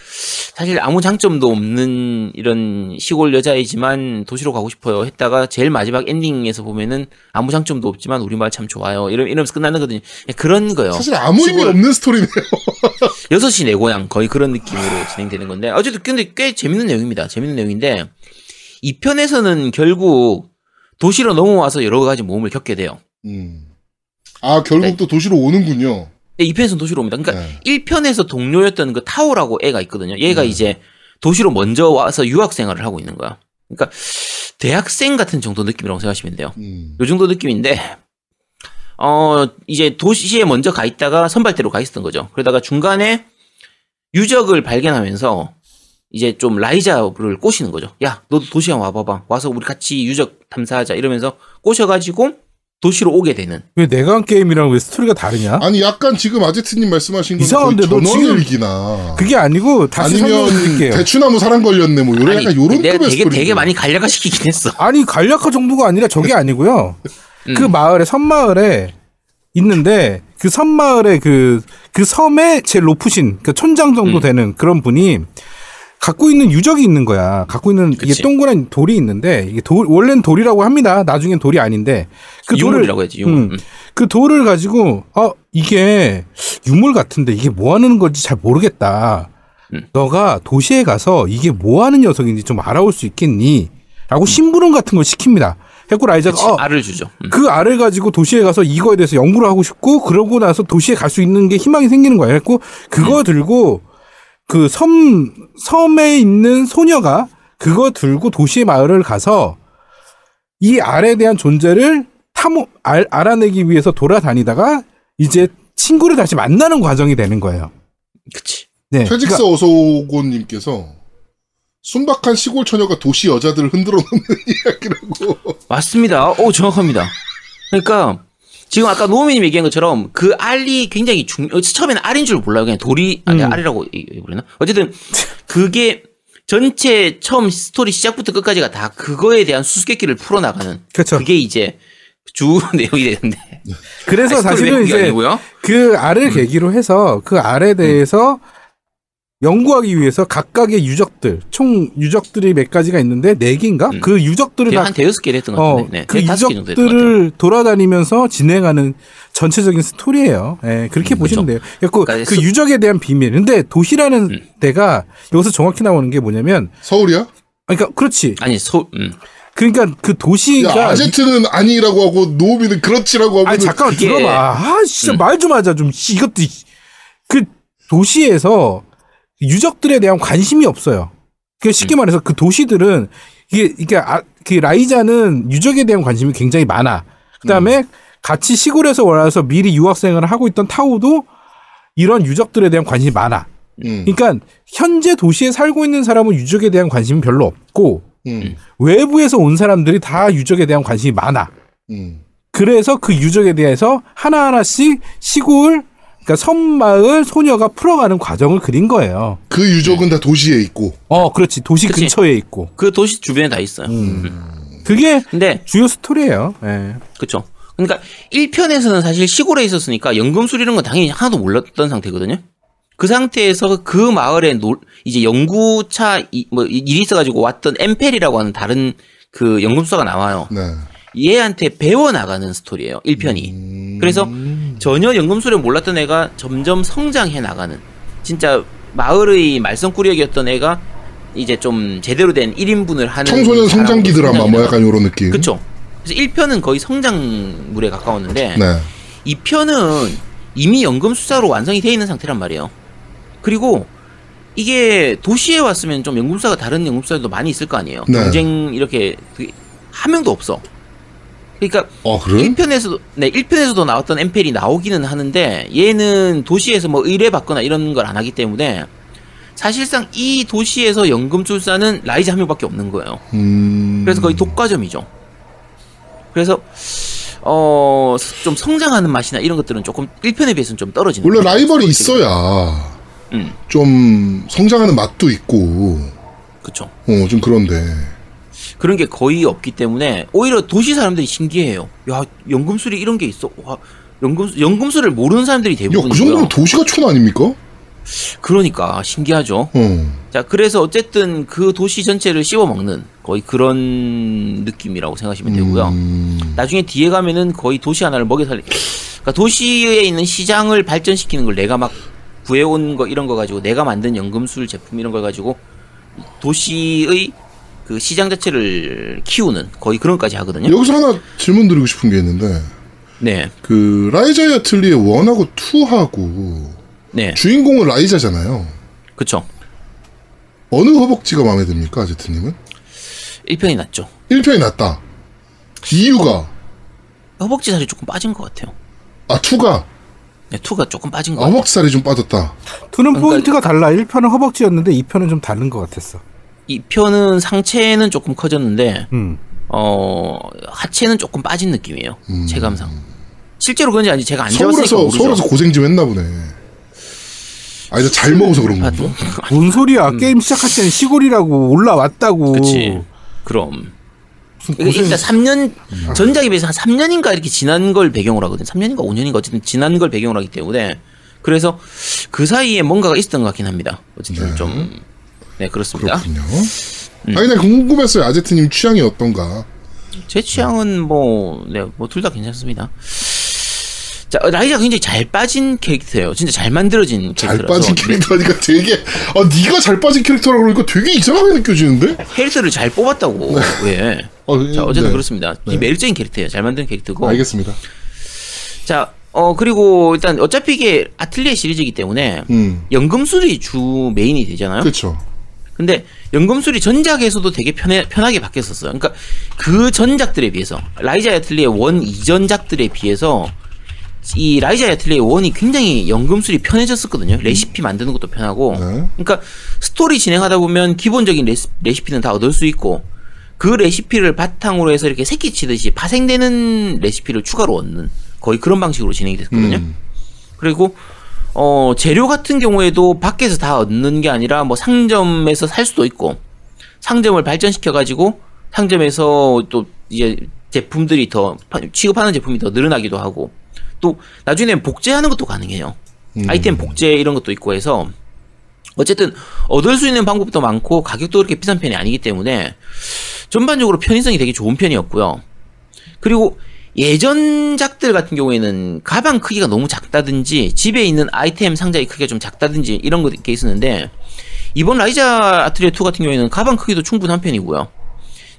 사실 아무 장점도 없는 이런 시골 여자이지만 도시로 가고 싶어요. 했다가 제일 마지막 엔딩에서 보면은 아무 장점도 없지만 우리 마을 참 좋아요. 이러, 이러면서 끝나는 거든요. 그런 거요. 사실 아무 의미 시골- 없는 스토리네요. 여섯 시내 고향 거의 그런 느낌으로 진행되는 건데 어쨌든 근데 꽤 재밌는 내용입니다. 재밌는 내용인데 이 편에서는 결국 도시로 넘어와서 여러 가지 모험을 겪게 돼요. 음. 아, 결국 네. 또 도시로 오는군요. 근데 이 편에서는 도시로 옵니다. 그러니까 네. 1편에서 동료였던 그 타오라고 애가 있거든요. 얘가 네. 이제 도시로 먼저 와서 유학 생활을 하고 있는 거야. 그러니까 대학생 같은 정도 느낌이라고 생각하시면 돼요. 음. 요 정도 느낌인데 어 이제 도시에 먼저 가 있다가 선발대로 가 있었던 거죠. 그러다가 중간에 유적을 발견하면서 이제 좀 라이자를 꼬시는 거죠. 야, 너도 도시에 와봐봐. 와서 우리 같이 유적 탐사하자. 이러면서 꼬셔가지고 도시로 오게 되는. 왜 내가 한 게임이랑 왜 스토리가 다르냐? 아니, 약간 지금 아제트님 말씀하신 건 이상한데, 너 지금- 전원일기나. 그게 아니고 다시 아니면 설명드릴게요. 대추나무 사랑 걸렸네 뭐 요런 약간 요런 내가 되게 스토리. 되게 많이 간략화 시키긴 했어. 아니 간략화 정도가 아니라 저게 아니고요. 음. 그 마을에 섬마을에 있는데 그 섬마을에 그그 섬의 제일 높으신 그 촌장 정도 음. 되는 그런 분이 갖고 있는 유적이 있는 거야. 갖고 있는 이게 그치. 동그란 돌이 있는데 이게 돌 원래는 돌이라고 합니다. 나중엔 돌이 아닌데 그 돌을 유물이라고 해야지. 유물. 음, 그 돌을 가지고 아 이게 유물 같은데 이게 뭐 하는 건지 잘 모르겠다. 너가 도시에 가서 이게 뭐 하는 녀석인지 좀 알아올 수 있겠니? 라고 심부름 같은 걸 시킵니다. 라이자가 그치, 어, 알을 주죠. 음. 그 알을 가지고 도시에 가서 이거에 대해서 연구를 하고 싶고 그러고 나서 도시에 갈 수 있는 게 희망이 생기는 거야. 했고 그거 들고 그 섬 섬에 있는 소녀가 그거 들고 도시의 마을을 가서 이 알에 대한 존재를 탐 알, 알아내기 위해서 돌아다니다가 이제 친구를 다시 만나는 과정이 되는 거예요. 그치. 네. 퇴직서 어소고님께서 순박한 시골 처녀가 도시 여자들을 흔들어 놓는 이야기라고. 맞습니다. 오, 정확합니다. 그러니까, 지금 아까 노우미님 얘기한 것처럼 그 알이 굉장히 중, 어, 처음에는 알인 줄 몰라요. 그냥 돌이, 아니, 음. 알이라고 해버렸나? 어쨌든, 그게 전체 처음 스토리 시작부터 끝까지가 다 그거에 대한 수수께끼를 풀어나가는. 그렇죠. 그게 이제 주 내용이 되는데. 그래서 사실은 이제 아니고요. 그 음. 알을 계기로 해서 그 알에 대해서 연구하기 위해서 각각의 유적들, 총 유적들이 몇 가지가 있는데 네 개인가? 음. 그 유적들을 다한 대여섯 개를 했던 것 어, 같은데. 네, 그개 것. 유적들을 돌아다니면서 진행하는 전체적인 스토리예요. 예, 그렇게 보시면 돼요. 그래서 그러니까 그 소- 유적에 대한 비밀. 근데 도시라는 음. 데가 여기서 정확히 나오는 게 뭐냐면, 서울이야? 그러니까 그렇지. 아니, 소, 음. 그러니까 그 도시가 야, 아제트는 아니라고 하고 노우미는 그렇지라고 아니 잠깐만 그게- 들어봐. 아 진짜 음. 말좀 하자 좀. 씨, 이것도 이- 그 도시에서 유적들에 대한 관심이 없어요. 그 쉽게 음. 말해서 그 도시들은 이게 이게 아, 그 라이자는 유적에 대한 관심이 굉장히 많아. 그다음에 음. 같이 시골에서 와서 미리 유학생활을 하고 있던 타오도 이런 유적들에 대한 관심이 많아. 음, 그러니까 현재 도시에 살고 있는 사람은 유적에 대한 관심이 별로 없고 음, 외부에서 온 사람들이 다 유적에 대한 관심이 많아. 음. 그래서 그 유적에 대해서 하나하나씩 시골, 그러니까 섬마을 소녀가 풀어가는 과정을 그린 거예요. 그 유적은 다 도시에 있고. 어, 그렇지. 도시 그치. 근처에 있고. 그 도시 주변에 다 있어요. 그게 근데, 주요 스토리예요. 예. 그쵸. 그러니까 1편에서는 사실 시골에 있었으니까 연금술 이런 건 당연히 하나도 몰랐던 상태거든요. 그 상태에서 그 마을에 놀, 이제 연구차 이, 뭐 이- 일이 있어가지고 왔던 엠펠이라고 하는 다른 그 연금술사가 나와요. 네. 얘한테 배워 나가는 스토리예요. 1편이. 음. 그래서 전혀 연금술을 몰랐던 애가 점점 성장해 나가는 진짜 마을의 말썽꾸러기였던 애가 이제 좀 제대로 된 1인분을 하는 청소년 성장기 드라마 뭐 약간 요런 느낌. 그쵸 그래서 1편은 거의 성장물에 가까웠는데 네. 2편은 이미 연금술사로 완성이 돼 있는 상태란 말이에요 그리고 이게 도시에 왔으면 좀 연금술사가 다른 연금술사들도 많이 있을 거 아니에요 네. 경쟁 이렇게 그- 한 명도 없어 그러니까 아, 그래? 1편에서도 네, 1편에서도 나왔던 엠펠이 나오기는 하는데 얘는 도시에서 뭐 의뢰 받거나 이런 걸 안 하기 때문에 사실상 이 도시에서 연금술사는 라이자 한 명밖에 없는 거예요. 음. 그래서 거의 독과점이죠. 그래서 어 좀 성장하는 맛이나 이런 것들은 조금 1편에 비해서는 좀 떨어지는. 원래 거예요. 라이벌이 스토리적으로. 있어야 음, 좀 성장하는 맛도 있고, 그렇죠. 어, 좀 그런데. 그런 게 거의 없기 때문에 오히려 도시 사람들이 신기해요. 야, 연금술이 이런 게 있어. 와, 연금 연금술을 모르는 사람들이 야, 대부분이고요. 그 정도면 도시가 촌 아닙니까? 그러니까 신기하죠. 어. 자, 그래서 어쨌든 그 도시 전체를 씹어먹는 거의 그런 느낌이라고 생각하시면 되고요. 음. 나중에 뒤에 가면은 거의 도시 하나를 먹여 살리. 그러니까 도시에 있는 시장을 발전시키는 걸 내가 막 구해온 거 이런 거 가지고 내가 만든 연금술 제품 이런 걸 가지고 도시의 그 시장 자체를 키우는 거의 그런 것까지 하거든요. 여기서 하나 질문 드리고 싶은 게 있는데, 네, 그, 라이자의 아틀리에 1하고 2하고, 네, 주인공은 라이자잖아요. 그쵸. 어느 허벅지가 마음에 듭니까, 아제트 님은? 1편이 낫죠. 1편이 낫다. 이유가, 허벅지 살이 조금 빠진 것 같아요. 아, 2가, 네, 2가 조금 빠진 것 아. 허벅지 살이 좀 빠졌다. two는 그러니까- 포인트가 달라. 1편은 허벅지였는데 2편은 좀 다른 것 같았어. 2편은 상체는 조금 커졌는데 음. 어 하체는 조금 빠진 느낌이에요. 음. 체감상. 실제로 그런지 아닌지 제가 안 서울에서, 모르죠. 서울에서 고생 좀 했나 보네. 아, 이제 잘 먹어서 그런 아, 건가? 뭔 소리야? 게임 시작할 때는 시골이라고 올라왔다고. 음. 그치. 그럼. 일단 3년 전작에 비해서 한 3년인가 이렇게 지난 걸 배경으로 하거든. 3년인가 5년인가 어쨌든 지난 걸 배경으로 하기 때문에 그래서 그 사이에 뭔가가 있었던 것 같긴 합니다. 어쨌든 네. 좀 네, 그렇습니다. 그렇군요. 음. 아니, 나 궁금했어요. 아제트님 취향이 어떤가? 제 취향은 뭐, 네, 뭐 둘 다 괜찮습니다. 자, 라이자가 굉장히 잘 빠진 캐릭터예요. 진짜 잘 만들어진 잘 캐릭터라서. 빠진 캐릭터니까 되게 아 네가 잘 빠진 캐릭터라고 그러니까 되게 이상하게 느껴지는데? 캐릭터를 잘 뽑았다고. 왜? 어, 자, 어쨌든 네. 그렇습니다. 네. 이 매력적인 캐릭터예요. 잘 만든 캐릭터고. 알겠습니다. 자, 어 그리고 일단 어차피 이게 아틀리에 시리즈이기 때문에 음. 연금술이 주 메인이 되잖아요. 그렇죠. 근데 연금술이 전작에서도 되게 편해, 편하게 바뀌었었어요. 그러니까 그 전작들에 비해서 라이자 야틀리의 원 이전작들에 비해서 이 라이자 야틀리의 원이 굉장히 연금술이 편해졌었거든요. 레시피 만드는 것도 편하고. 네. 그러니까 스토리 진행하다 보면 기본적인 레시, 레시피는 다 얻을 수 있고 그 레시피를 바탕으로 해서 이렇게 새끼 치듯이 파생되는 레시피를 추가로 얻는 거의 그런 방식으로 진행이 됐거든요. 음. 그리고 어 재료 같은 경우에도 밖에서 다 얻는 게 아니라 뭐 상점에서 살 수도 있고 상점을 발전시켜 가지고 상점에서 또 이제 제품들이 더 파- 취급하는 제품이 더 늘어나기도 하고 또 나중에는 복제하는 것도 가능해요. 음. 아이템 복제 이런 것도 있고 해서 어쨌든 얻을 수 있는 방법도 많고 가격도 그렇게 비싼 편이 아니기 때문에 전반적으로 편의성이 되게 좋은 편이었고요. 그리고 예전작들 같은 경우에는 가방 크기가 너무 작다든지 집에 있는 아이템 상자의 크기가 좀 작다든지 이런 게 있었는데 이번 라이자 아트리에 2 같은 경우에는 가방 크기도 충분한 편이고요.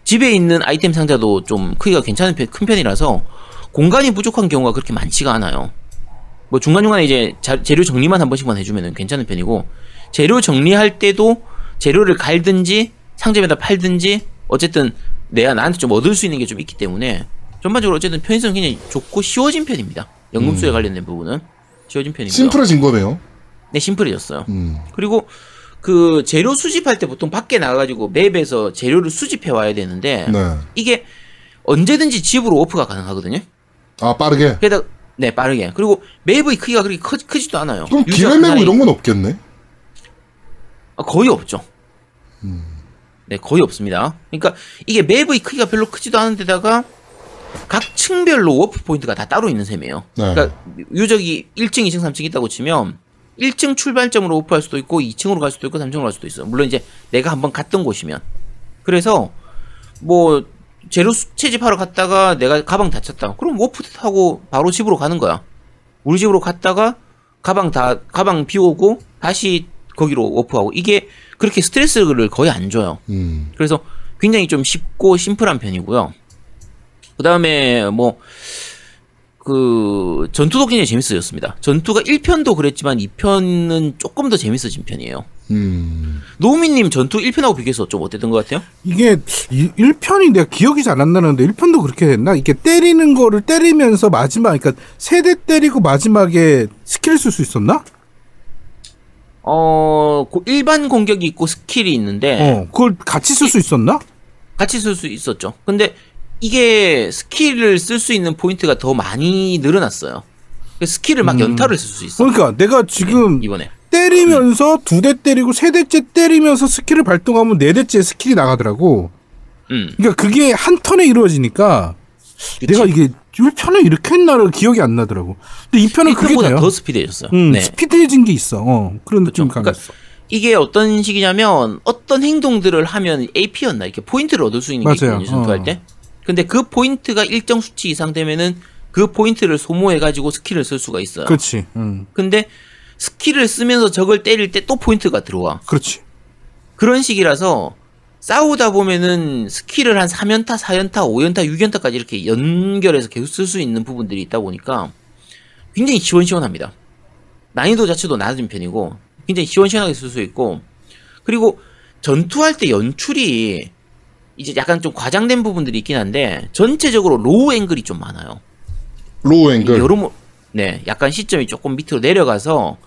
집에 있는 아이템 상자도 좀 크기가 괜찮은 편, 큰 편이라서 공간이 부족한 경우가 그렇게 많지가 않아요. 뭐 중간중간에 이제 자- 재료 정리만 한 번씩만 해주면 괜찮은 편이고 재료 정리할 때도 재료를 갈든지 상점에다 팔든지 어쨌든 내가 나한테 좀 얻을 수 있는 게 좀 있기 때문에 전반적으로 어쨌든 편의성 굉장히 좋고 쉬워진 편입니다. 연금수에 관련된 부분은 쉬워진 편이고요. 심플해진 거네요. 네, 심플해졌어요. 음. 그리고 그 재료 수집할 때 보통 밖에 나가가지고 맵에서 재료를 수집해 와야 되는데 네. 이게 언제든지 집으로 warp가 가능하거든요. 아 빠르게. 게다가 네 빠르게 그리고 맵의 크기가 그렇게 크, 크지도 않아요. 그럼 길 헤매고 이런 건 없겠네. 아, 거의 없죠. 네, 거의 없습니다. 그러니까 이게 맵의 크기가 별로 크지도 않은데다가 각 층별로 워프 포인트가 다 따로 있는 셈이에요. 네. 그러니까 유적이 1층, 2층, 3층 있다고 치면 1층 출발점으로 warp할 수도 있고 2층으로 갈 수도 있고 3층으로 갈 수도 있어요. 물론 이제 내가 한번 갔던 곳이면. 그래서 뭐 재료 수- 채집하러 갔다가 내가 가방 다 찼다. 그럼 워프 타고 바로 집으로 가는 거야. 우리 집으로 갔다가 가방 다 가방 비우고 다시 거기로 warp하고 이게 그렇게 스트레스를 거의 안 줘요. 음. 그래서 굉장히 좀 쉽고 심플한 편이고요. 그 다음에 뭐, 그, 전투도 굉장히 재밌어졌습니다. 전투가 1편도 그랬지만 2편은 조금 더 재밌어진 편이에요. 음. 노우미님 전투 1편하고 비교해서 좀 어땠던 것 같아요? 이게 1편이 내가 기억이 잘 안 나는데 1편도 그렇게 됐나? 이게 때리는 거를 때리면서 마지막 그러니까 세대 때리고 마지막에 스킬 쓸수 있었나? 어, 고- 일반 공격이 있고 스킬이 있는데, 어, 그걸 같이 쓸 수 있었나? 같이 쓸 수 있었죠. 근데 이게 스킬을 쓸 수 있는 포인트가 더 많이 늘어났어요. 그 스킬을 막 연타를 쓸 수 있어. 그러니까 내가 지금 이번에. 때리면서 두대 때리고 세 대째 때리면서 스킬을 발동하면 네 대째 스킬이 나가더라고. 음. 그러니까 그게 한 턴에 이루어지니까 그치. 내가 이게 1편에 이렇게 했나를 기억이 안 나더라고. 근데 2편은 그게 1편보다 돼요. 더 스피드해졌어요. 음, 네. 스피드해진 게 있어. 어, 그런 느낌이 그쵸. 강했어. 이게 어떤 식이냐면 어떤 행동들을 하면 AP였나 이렇게 포인트를 얻을 수 있는 게 맞아요. 있거든요 전투할 어. 때. 근데 그 포인트가 일정 수치 이상 되면은 그 포인트를 소모해 가지고 스킬을 쓸 수가 있어요. 그렇지. 음, 근데 스킬을 쓰면서 적을 때릴 때 또 포인트가 들어와. 그렇지. 그런 식이라서 싸우다 보면은 스킬을 한 3연타, 4연타, 5연타, 6연타까지 이렇게 연결해서 계속 쓸 수 있는 부분들이 있다 보니까 굉장히 시원시원합니다. 난이도 자체도 낮은 편이고 굉장히 시원시원하게 쓸 수 있고 그리고 전투할 때 연출이 이제 약간 좀 과장된 부분들이 있긴 한데 전체적으로 로우 앵글이 좀 많아요. 로우 앵글. 여러모 네, 약간 시점이 조금 밑으로 내려가서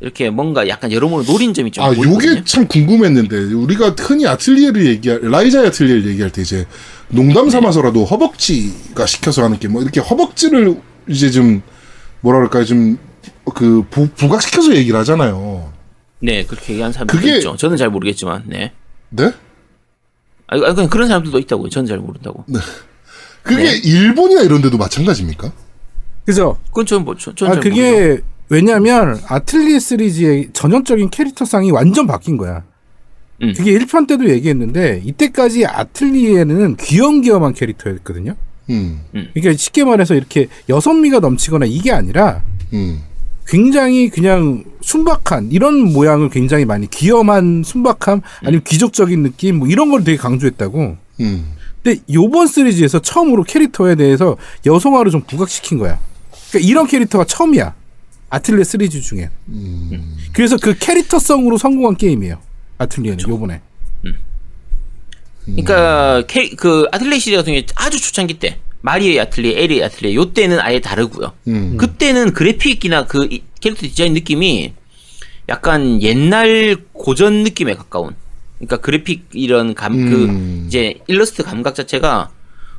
이렇게 뭔가 약간 여러모로 노린 점이 좀 아, 보이거든요. 요게 참 궁금했는데 우리가 흔히 아틀리에를 얘기할 라이자 아틀리에를 얘기할 때 이제 농담 삼아서라도 허벅지가 시켜서 하는 게 뭐 이렇게 허벅지를 이제 좀 뭐라 그럴까요 좀그 부각시켜서 얘기를 하잖아요. 네, 그렇게 얘기하는 사람들도 그게- 있죠. 저는 잘 모르겠지만, 네. 네? 아, 아, 그냥 그런 사람들도 있다고요. 저는 잘 모른다고. 그게 네. 일본이나 이런 데도 마찬가지입니까? 그죠? 그건 저는 뭐, 저, 저는 아, 잘 모르죠. 그게 왜냐면 아틀리에 시리즈의 전형적인 캐릭터상이 완전 바뀐 거야. 음. 그게 1편 때도 얘기했는데 이때까지 아틀리에는 귀염귀염한 캐릭터였거든요. 음, 그러니까 쉽게 말해서 이렇게 여성미가 넘치거나 이게 아니라 음, 굉장히 그냥 순박한 이런 모양을 굉장히 많이 귀염한 순박함 아니면 기적적인 느낌 뭐 이런 걸 되게 강조했다고. 음. 근데 요번 시리즈에서 처음으로 캐릭터에 대해서 여성화를 좀 부각시킨 거야. 그러니까 이런 캐릭터가 처음이야. 아틀리에 시리즈 중에. 그래서 그 캐릭터성으로 성공한 게임이에요. 아틀리에는 요번에. 그러니까 캐, 그 아틀레 시리즈 같은 경우에 아주 초창기 때 마리오의 아틀리에, 에리의 아틀리에 요때는 아예 다르고요. 음. 그때는 그래픽이나 그 이- 캐릭터 디자인 느낌이 약간 옛날 고전 느낌에 가까운. 그러니까 그래픽 이런 감그 음. 이제 일러스트 감각 자체가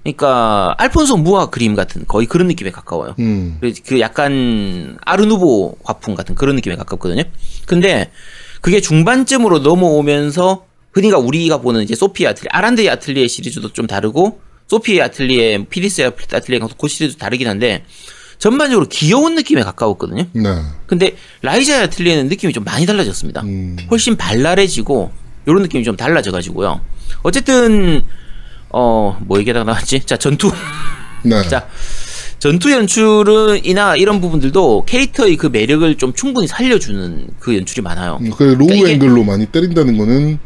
그러니까 알폰소 무아 그림 같은 거의 그런 느낌에 가까워요. 음. 그- 그 약간 아르누보 화풍 같은 그런 느낌에 가깝거든요. 근데 그게 중반쯤으로 넘어오면서 흔히가 우리가 보는 이제 소피 아틀리, 아란드의 아틀리에 시리즈도 좀 다르고 소피의 아틀리에, 피리스의 아틀리에 그 시리즈도 다르긴 한데 전반적으로 귀여운 느낌에 가까웠거든요. 네. 근데 라이자의 아틀리에는 느낌이 좀 많이 달라졌습니다. 음. 훨씬 발랄해지고 이런 느낌이 좀 달라져 가지고요. 어쨌든 어 뭐 얘기하다가 나왔지? 자 전투 네. 자, 전투 연출이나 이런 부분들도 캐릭터의 그 매력을 좀 충분히 살려주는 그 연출이 많아요. 음, 그 로우 그러니까 앵글로 많이 때린다는 거는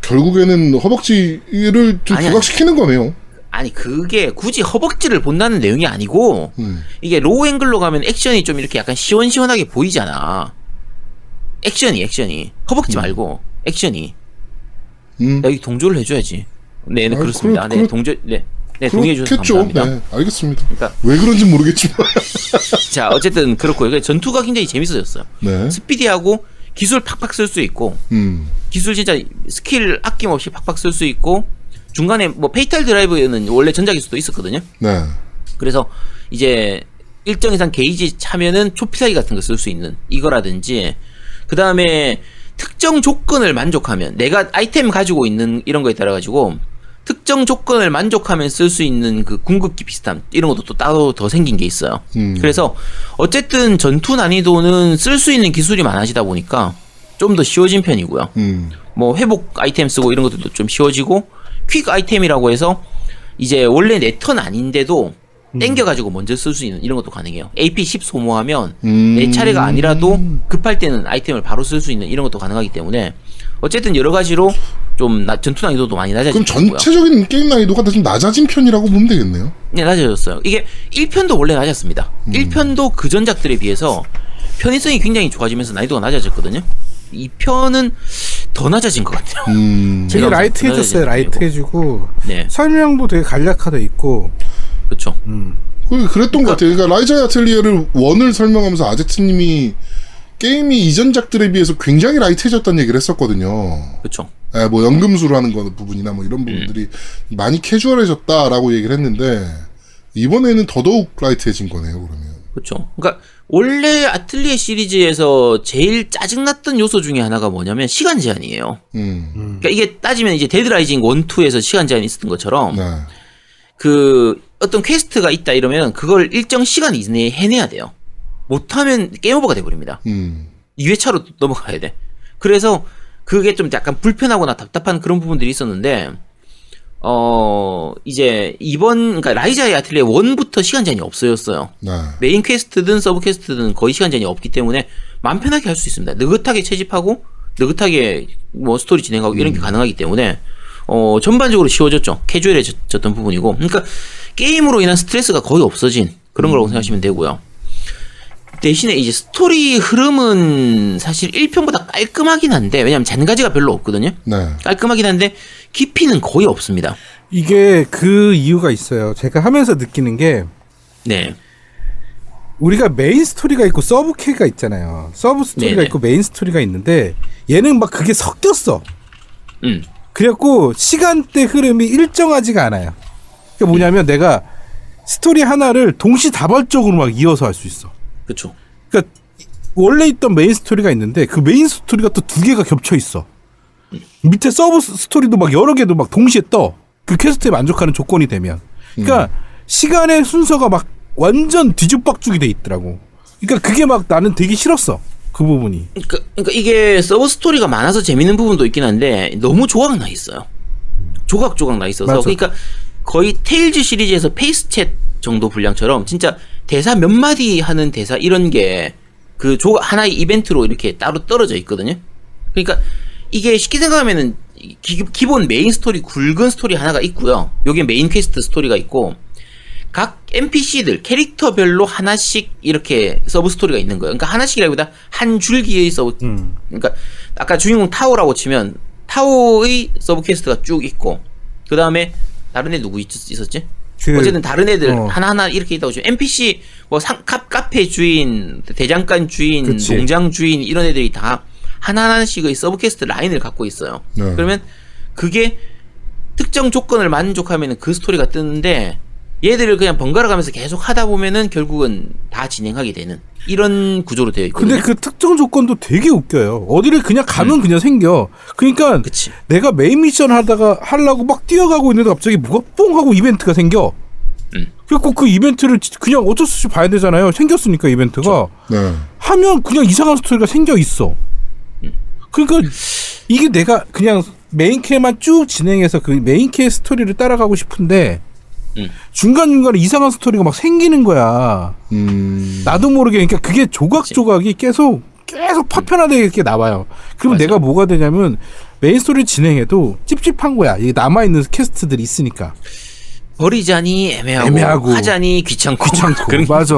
결국에는 허벅지를 좀 아니야. 부각시키는 거네요. 아니, 그게 굳이 허벅지를 본다는 내용이 아니고, 음. 이게 로우 앵글로 가면 액션이 좀 이렇게 약간 시원시원하게 보이잖아. 액션이, 액션이. 허벅지 말고, 액션이. 음. 나 여기 동조를 해줘야지. 네, 네, 아, 그렇습니다. 그렇- 네, 그렇- 동조, 네. 네, 동의해 주셔서 그렇겠죠. 감사합니다. 네, 알겠습니다. 그러니까, 왜 그런지 모르겠지만. 자, 어쨌든 그렇고요. 그러니까 전투가 굉장히 재밌어졌어요. 네. 스피디하고 기술 팍팍 쓸 수 있고, 음. 기술 진짜 스킬 아낌없이 팍팍 쓸 수 있고 중간에 뭐 fatal drive는 원래 전작에서도 있었거든요. 네. 그래서 이제 일정 이상 게이지 차면은 초필살기 같은 거 쓸 수 있는 이거라든지 그 다음에 특정 조건을 만족하면 내가 아이템 가지고 있는 이런 거에 따라 가지고 특정 조건을 만족하면 쓸 수 있는 그 궁극기 비슷함 이런 것도 또 따로 더 생긴 게 있어요. 음. 그래서 어쨌든 전투 난이도는 쓸 수 있는 기술이 많아지다 보니까 좀 더 쉬워진 편이고요. 음. 뭐 회복 아이템 쓰고 이런 것들도 좀 쉬워지고 퀵 아이템이라고 해서 이제 원래 내 턴 아닌데도 땡겨가지고 먼저 쓸 수 있는 이런 것도 가능해요. AP 10 소모하면 음. 내 차례가 아니라도 급할 때는 아이템을 바로 쓸 수 있는 이런 것도 가능하기 때문에 어쨌든 여러 가지로 좀 나- 전투 난이도도 많이 낮아진 그럼. 전체적인 게임 난이도가 좀 낮아진 편이라고 보면 되겠네요. 네, 낮아졌어요. 이게 1편도 원래 낮았습니다. 음. 1편도 그 전작들에 비해서 편의성이 굉장히 좋아지면서 난이도가 낮아졌거든요. 2편은 더 낮아진 것 같아요. 음. 되게 라이트해졌어요. 라이트해지고 네, 설명도 되게 간략화돼 있고. 그렇죠. 그- 그랬던 것 같아요. 그러니까 라이자 아틀리에를 원을 설명하면서 아제트님이 게임이 이전작들에 비해서 굉장히 라이트해졌다는 얘기를 했었거든요. 그렇죠. 예, 뭐 연금술을 하는 거 부분이나 뭐 이런 부분들이 많이 캐주얼해졌다라고 얘기를 했는데 이번에는 더더욱 light해진 거네요. 그러면. 그렇죠. 그러니까 원래 아틀리에 시리즈에서 제일 짜증났던 요소 중에 하나가 뭐냐면 시간 제한이에요. 음. 그러니까 이게 따지면 이제 Dead Rising 1, 2에서 시간 제한이 있었던 것처럼 네. 그 어떤 quest가 있다 이러면 그걸 일정 시간 이내에 해내야 돼요. 못하면 game over가 돼버립니다. 음. 2회차로 넘어가야 돼. 그래서 그게 좀 약간 불편하거나 답답한 그런 부분들이 있었는데 어 이제 이번 그러니까 라이자의 아틀리에 1부터 시간 제한이 없어졌어요. 네. 메인 퀘스트든 서브 퀘스트든 거의 시간 제한이 없기 때문에 마음 편하게 할 수 있습니다. 느긋하게 채집하고 느긋하게 뭐 스토리 진행하고 이런 게 가능하기 때문에 어 전반적으로 쉬워졌죠. 캐주얼해졌던 부분이고 그러니까 게임으로 인한 스트레스가 거의 없어진 그런 거라고 생각하시면 되고요. 대신에 이제 스토리 흐름은 사실 1편보다 깔끔하긴 한데 왜냐면 잔가지가 별로 없거든요. 네. 깔끔하긴 한데 깊이는 거의 없습니다. 이게 그 이유가 있어요. 제가 하면서 느끼는 게 네. 우리가 메인 스토리가 있고 서브 퀘가 있잖아요. 서브 스토리가 네네. 있고 메인 스토리가 있는데 얘는 막 그게 섞였어. 음. 그래갖고 시간대 흐름이 일정하지가 않아요. 그게 뭐냐면 내가 스토리 하나를 동시다발적으로 막 이어서 할 수 있어. 그렇죠. 그러니까 원래 있던 메인 스토리가 있는데 그 메인 스토리가 또 두 개가 겹쳐 있어. 밑에 서브 스- 스토리도 막 여러 개도 막 동시에 떠. 그 퀘스트에 만족하는 조건이 되면. 그러니까 시간의 순서가 막 완전 뒤죽박죽이 돼 있더라고. 그러니까 그게 막 나는 되게 싫었어. 그 부분이. 그러니까, 그러니까 이게 서브 스토리가 많아서 재밌는 부분도 있긴 한데 너무 조각 나 있어요. 조각 조각 나 있어서 맞아. 그러니까 거의 테일즈 시리즈에서 페이스챗 정도 분량처럼 진짜 대사 몇 마디 하는 대사 이런 게 그 하나의 이벤트로 이렇게 따로 떨어져 있거든요. 그러니까 이게 쉽게 생각하면은 기, 본 메인 스토리 굵은 스토리 하나가 있고요. 여기 메인 퀘스트 스토리가 있고 각 NPC들 캐릭터별로 하나씩 이렇게 서브 스토리가 있는 거예요. 그러니까 하나씩이라기보다 한 줄기의 서브. 음. 그러니까 아까 주인공 타오라고 치면 타오의 서브 퀘스트가 쭉 있고 그 다음에 다른 애 누구 있, 었지 그, 어쨌든 다른 애들 어. 하나하나 이렇게 있다고 치면 NPC 뭐 상, 카, 카페 주인, 대장간 주인, 그치. 농장 주인 이런 애들이 다 하나하나씩의 서브 퀘스트 라인을 갖고 있어요. 네. 그러면 그게 특정 조건을 만족하면 그 스토리가 뜨는데 얘들을 그냥 번갈아 가면서 계속 하다 보면은 결국은 다 진행하게 되는 이런 구조로 되어 있거든요. 근데 그 특정 조건도 되게 웃겨요. 어디를 그냥 가면 그냥 생겨. 그러니까 음. 그치. 내가 메인 미션 하다가 하려고 막 뛰어가고 있는데 갑자기 뭐가 뽕 하고 이벤트가 생겨. 음. 그래갖고 그 이벤트를 그냥 어쩔 수 없이 봐야 되잖아요. 생겼으니까 이벤트가. 네. 하면 그냥 이상한 스토리가 생겨 있어. 음. 그러니까 이게 내가 그냥 메인 퀘만 쭉 진행해서 그 메인 퀘 스토리를 따라가고 싶은데 음. 중간 중간에 이상한 스토리가 막 생기는 거야. 음. 나도 모르게 그러니까 그게 조각 조각이 계속 계속 파편화되게 이렇게 나와요. 그럼 맞아. 내가 뭐가 되냐면 메인 스토리 진행해도 찝찝한 거야. 이게 남아 있는 퀘스트들이 있으니까 버리자니 애매하고, 애매하고. 하자니 귀찮고 귀찮고 그런 게- 맞아.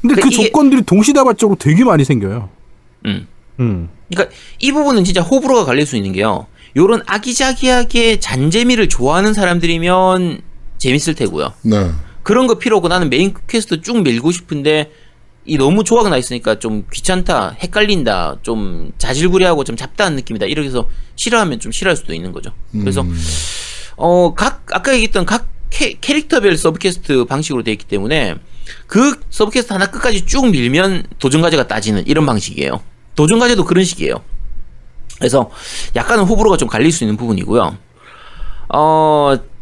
근데 그 그러니까 이게- 조건들이 동시다발적으로 되게 많이 생겨요. 음. 음. 그러니까 이 부분은 진짜 호불호가 갈릴 수 있는 게요. 요런 아기자기하게 잔재미를 좋아하는 사람들이면 재밌을 테고요. 네. 그런 거 필요 없고 나는 메인 퀘스트 쭉 밀고 싶은데 이 너무 조각 나 있으니까 좀 귀찮다, 헷갈린다, 좀 자질구레하고 좀 잡다한 느낌이다. 이렇게 해서 싫어하면 좀 싫어할 수도 있는 거죠. 그래서 음. 어, 각, 아까 얘기했던 각 캐, 캐릭터별 서브퀘스트 방식으로 되어 있기 때문에 그 서브퀘스트 하나 끝까지 쭉 밀면 도전 과제가 따지는 이런 방식이에요. 도전 과제도 그런 식이에요. 그래서 약간은 호불호가 좀 갈릴 수 있는 부분이고요. 어, 그,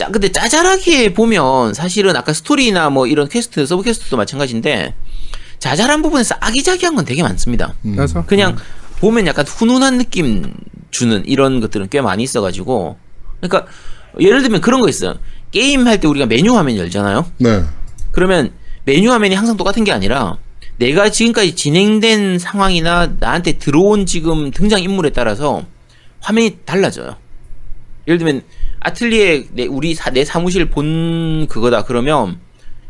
짜, 근데 짜잘하게 보면 사실은 아까 스토리나 뭐 이런 퀘스트, 서브 퀘스트도 마찬가지인데 자잘한 부분에서 아기자기한 건 되게 많습니다. 음. 그래서 그냥 보면 약간 훈훈한 느낌 주는 이런 것들은 꽤 많이 있어가지고 그러니까 예를 들면 그런 거 있어요 게임 할 때 우리가 메뉴 화면 열잖아요 네. 그러면 메뉴 화면이 항상 똑같은 게 아니라 내가 지금까지 진행된 상황이나 나한테 들어온 지금 등장 인물에 따라서 화면이 달라져요 예를 들면 아틀리에 내 우리 사, 내 사무실 본 그거다 그러면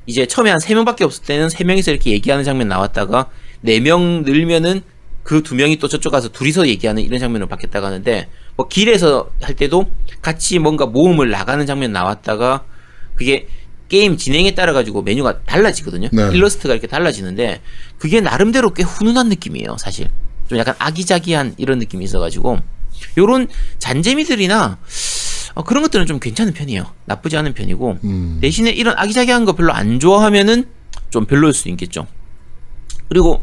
이제 처음에 한 세 명밖에 없을 때는 세 명이서 이렇게 얘기하는 장면 나왔다가 네 명 늘면은 그 두 명이 또 저쪽 가서 둘이서 얘기하는 이런 장면을 받겠다고 하는데 뭐 길에서 할 때도 같이 뭔가 모험을 나가는 장면 나왔다가 그게 게임 진행에 따라 가지고 메뉴가 달라지거든요. 네. 일러스트가 이렇게 달라지는데 그게 나름대로 꽤 훈훈한 느낌이에요, 사실. 좀 약간 아기자기한 이런 느낌이 있어가지고 요런 잔재미들이나 어, 그런 것들은 좀 괜찮은 편이에요. 나쁘지 않은 편이고 음. 대신에 이런 아기자기한 거 별로 안 좋아하면은 좀 별로일 수 있겠죠. 그리고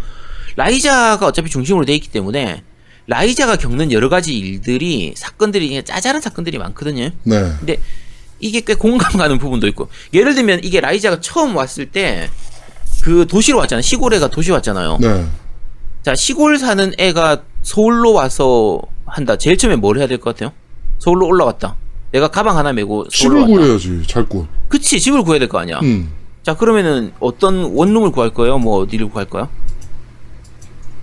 라이자가 어차피 중심으로 돼 있기 때문에 라이자가 겪는 여러 가지 일들이 사건들이 그냥 짜잘한 사건들이 많거든요. 네. 근데 이게 꽤 공감 가는 부분도 있고 예를 들면 이게 라이자가 처음 왔을 때 그 도시로 왔잖아요. 시골 애가 도시 왔잖아요. 네. 자 시골 사는 애가 서울로 와서 한다. 제일 처음에 뭘 해야 될 것 같아요? 서울로 올라왔다. 내가 가방 하나 메고 서울로 집을 왔다. 구해야지. 잘 곳. 그치 집을 구해야 될 거 아니야. 음. 자 그러면은 어떤 원룸을 구할 거예요? 뭐 어디를 구할 거야?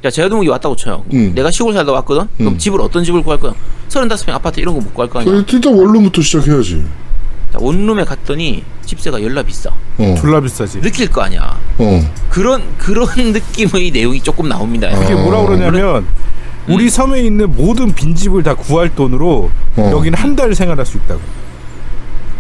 자 제아동이 왔다고 쳐요. 음. 내가 시골 살다 왔거든. 그럼 음. 집을 어떤 집을 구할 거야? 서른다섯 평 아파트 이런 거 못 구할 거 아니야. 그 일단 원룸부터 시작해야지. 자 원룸에 갔더니 집세가 열나 비싸. 어. 졸라 비싸지. 느낄 거 아니야. 어. 그런 그런 느낌의 내용이 조금 나옵니다. 아. 이게 뭐라 그러냐면 우리 섬에 있는 모든 빈집을 다 구할 돈으로 어. 여기는 한 달 생활할 수 있다고.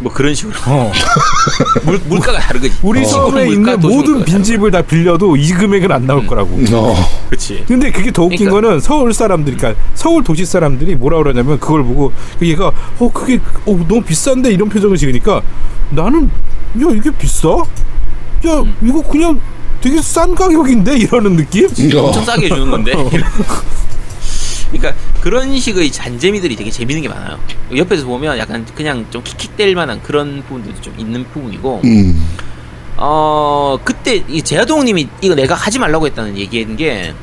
뭐 그런 식으로 어. 물, 물가가 다르거지. 우리 어. 섬에 있는 모든 빈집을 다 빌려도 이 금액은 안 나올 거라고. 어. 그렇지. 근데 그게 더 웃긴 그러니까- 거는 서울 사람들이, 그러니까 서울 도시 사람들이 뭐라 그러냐면 그걸 보고 얘가 어 그게 어 너무 비싼데 이런 표정을 지으니까 나는 야 이게 비싸? 야 음. 이거 그냥 되게 싼 가격인데 이러는 느낌? 어. 엄청 싸게 주는 건데. 그러니까 그런 식의 잔재미들이 되게 재밌는 게 많아요. 옆에서 보면 약간 그냥 좀 킥킥댈 만한 그런 부분들도 좀 있는 부분이고, 음. 어, 그때 이 제아동님이 이거 내가 하지 말라고 했다는 얘기한 게,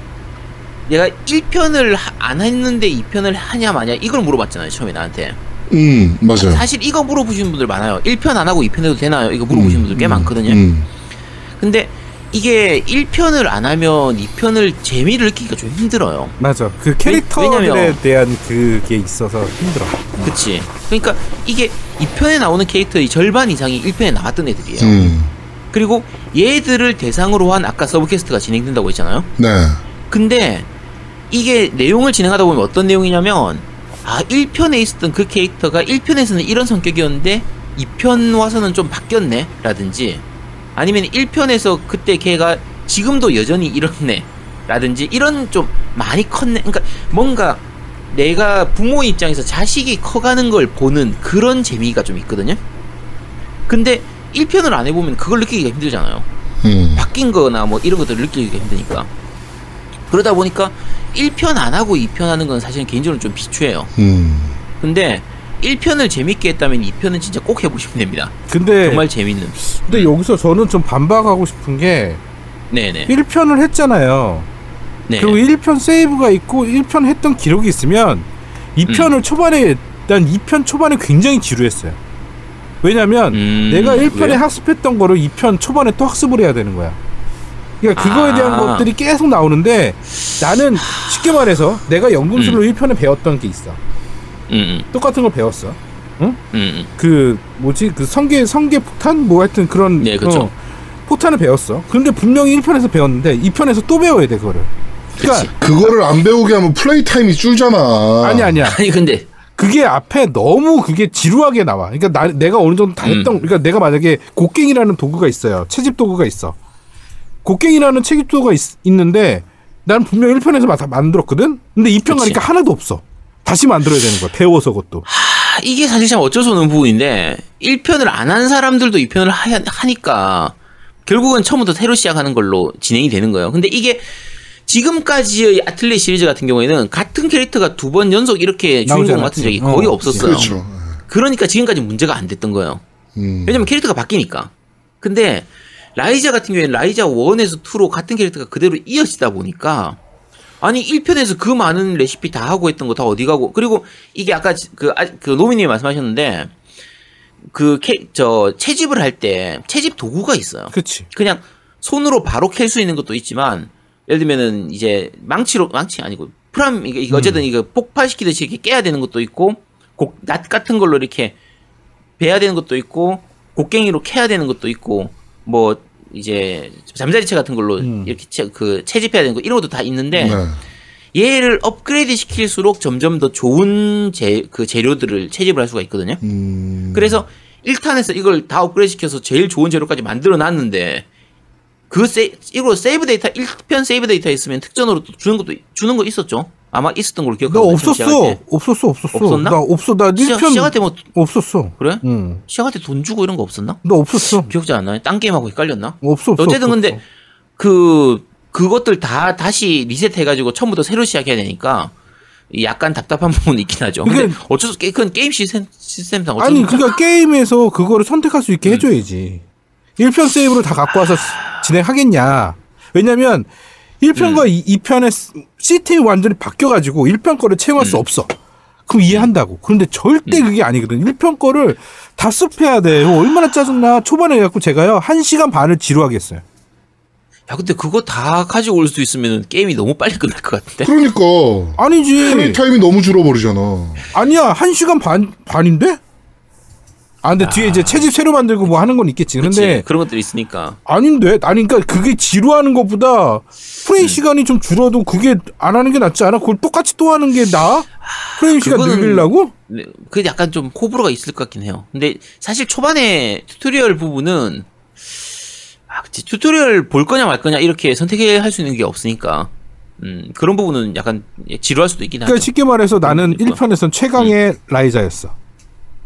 내가 1편을 안 했는데 2편을 하냐 마냐 이걸 물어봤잖아요 처음에 나한테 음, 맞아요. 사실 이거 물어보시는 분들 많아요. 1편 안 하고 2편 해도 되나요? 이거 물어보시는 분들 꽤 많거든요. 음, 근데 이게 1편을 안 하면 2편을 재미를 느끼기가 좀 힘들어요. 맞아. 그 캐릭터들에 왜냐면- 대한 그게 있어서 힘들어. 그치? 그러니까 이게 2편에 나오는 캐릭터의 절반 이상이 1편에 나왔던 애들이에요. 음, 그리고 얘들을 대상으로 한 아까 서브캐스트가 진행된다고 했잖아요. 네. 근데 이게 내용을 진행하다 보면 어떤 내용이냐면 아 1편에 있었던 그 캐릭터가 1편에서는 이런 성격이었는데 2편 와서는 좀 바뀌었네 라든지 아니면 1편에서 그때 걔가 지금도 여전히 이렇네 라든지 이런 좀 많이 컸네. 그러니까 뭔가 내가 부모 입장에서 자식이 커가는 걸 보는 그런 재미가 좀 있거든요. 근데 1편을 안 해보면 그걸 느끼기가 힘들잖아요. 음, 바뀐 거나 뭐 이런 것들을 느끼기가 힘드니까. 그러다 보니까 1편 안 하고 2편 하는 건 사실은 개인적으로 좀 비추해요. 음, 근데 1편을 재밌게 했다면 2편은 진짜 꼭 해보시면 됩니다 근데 정말 재밌는 근데 여기서 저는 좀 반박하고 싶은 게 네네 1편을 했잖아요. 네. 그리고 1편 세이브가 있고 1편 했던 기록이 있으면 2편을 음. 초반에 난 2편 초반에 굉장히 지루했어요. 왜냐면 음, 내가 1편에 왜요? 학습했던 거를 2편 초반에 또 학습을 해야 되는 거야. 그러니까 그거에 대한 아. 것들이 계속 나오는데 나는 쉽게 말해서 내가 연금술로 1편에 배웠던 게 있어. 음, 음, 똑같은 걸 배웠어. 음, 음. 그 뭐지 그 성계 성계 폭탄 뭐 하여튼 그런 네, 그쵸. 어, 포탄을 배웠어. 그런데 분명히 1편에서 배웠는데 2편에서 또 배워야 돼 그거를. 그러니까 그치. 그거를 안 배우게 하면 플레이 타임이 줄잖아. 아니 아니야. 아니 근데 그게 앞에 너무 그게 지루하게 나와. 그러니까 나, 내가 어느 정도 다 했던, 그러니까 내가 만약에 곡괭이라는 도구가 있어요. 채집 도구가 있어. 곡괭이라는 채집 도구가 있, 있는데 난 분명 1편에서 다 만들었거든? 근데 2편 그치. 가니까 하나도 없어. 다시 만들어야 되는 거야. 배워서 그것도. 아, 이게 사실 참 어쩔 수 없는 부분인데 1편을 안 한 사람들도 2편을 하, 하니까 결국은 처음부터 새로 시작하는 걸로 진행이 되는 거예요. 근데 이게 지금까지의 아틀레 시리즈 같은 경우에는 같은 캐릭터가 두 번 연속 이렇게 주인공 맡은 적이 않았지. 거의 어, 없었어요. 그렇죠. 그러니까 지금까지 문제가 안 됐던 거예요. 음, 왜냐면 캐릭터가 바뀌니까. 근데 라이자 같은 경우에는 라이자 1에서 2로 같은 캐릭터가 그대로 이어지다 보니까 아니 1편에서 그 많은 레시피 다 하고 했던 거 다 어디 가고 그리고 이게 아까 그, 아, 그 노미님이 말씀하셨는데 그 캐, 저 채집을 할 때 채집 도구가 있어요. 그치. 그냥 손으로 바로 캘 수 있는 것도 있지만 예를 들면은 이제 망치로 망치 아니고 프람 이게 이거 어쨌든 이거 폭발시키듯이 이렇게 깨야 되는 것도 있고 곡, 낫 같은 걸로 이렇게 베야 되는 것도 있고 곡괭이로 캐야 되는 것도 있고 뭐 이제 잠자리채 같은 걸로 음. 이렇게 채, 그 채집해야 되는 거 이런 것도 다 있는데 네. 얘를 업그레이드 시킬수록 점점 더 좋은 재, 그 재료들을 채집을 할 수가 있거든요. 음, 그래서 1탄에서 이걸 다 업그레이드 시켜서 제일 좋은 재료까지 만들어 놨는데 그 세, 이거 세이브 데이터 1편 세이브 데이터 있으면 특전으로 또 주는 것도 주는 거 있었죠. 아마 있었던 걸로 나 기억하고 없었어. 없었어, 없었어. 없었나? 나 없어. 나 시작, 1편 시작할 때뭐 없었어. 그래? 응. 시작할 때 돈 주고 이런 거 없었나? 나 없었어. 기억 잘 안 나요? 딴 게임하고 헷갈렸나? 없어, 없어. 어쨌든 없어, 근데. 그 그것들 다 다시 리셋해 가지고 처음부터 새로 시작해야 되니까 약간 답답한 부분이 있긴 하죠. 근데 이게- 어쩔 수 그건 게임 시스템 시스템상 어쩔 아니. 그러니까 게임에서 그거를 선택할 수 있게 해줘야지. 1편 세이브를 다 갖고 와서 스- 진행하겠냐. 왜냐면 1편과 이 2편의 시스템이 완전히 바뀌어가지고 1편 거를 채용할 수 없어. 그럼 이해한다고. 그런데 절대 그게 아니거든. 1편 거를 다 습해야 돼. 얼마나 짜증나. 초반에 해갖고 제가요, 1시간 반을 지루하게 했어요. 야 근데 그거 다 가지고 올 수 있으면 게임이 너무 빨리 끝날 것 같은데. 그러니까 플레이 아니지. 타임이 너무 줄어버리잖아. 아니야. 1시간 반, 반인데? 아, 근데 뒤에 이제 채집 새로 만들고 뭐 하는 건 있겠지. 그치? 근데 그런 것들이 있으니까. 아닌데? 아니, 그러니까 그게 지루하는 것보다 프레임 시간이 좀 줄어도 그게 안 하는 게 낫지 않아? 그걸 똑같이 또 하는 게 나아? 플레이 시간 늘리려고? 네, 그게 약간 좀 호불호가 있을 것 같긴 해요. 근데 사실 초반에 튜토리얼 부분은 아, 그치. 튜토리얼 볼 거냐 말 거냐 이렇게 선택할 수 있는 게 없으니까. 음, 그런 부분은 약간 지루할 수도 있긴 하죠. 그러니까 쉽게 말해서 나는 그러니까. 1편에선 최강의 라이자였어.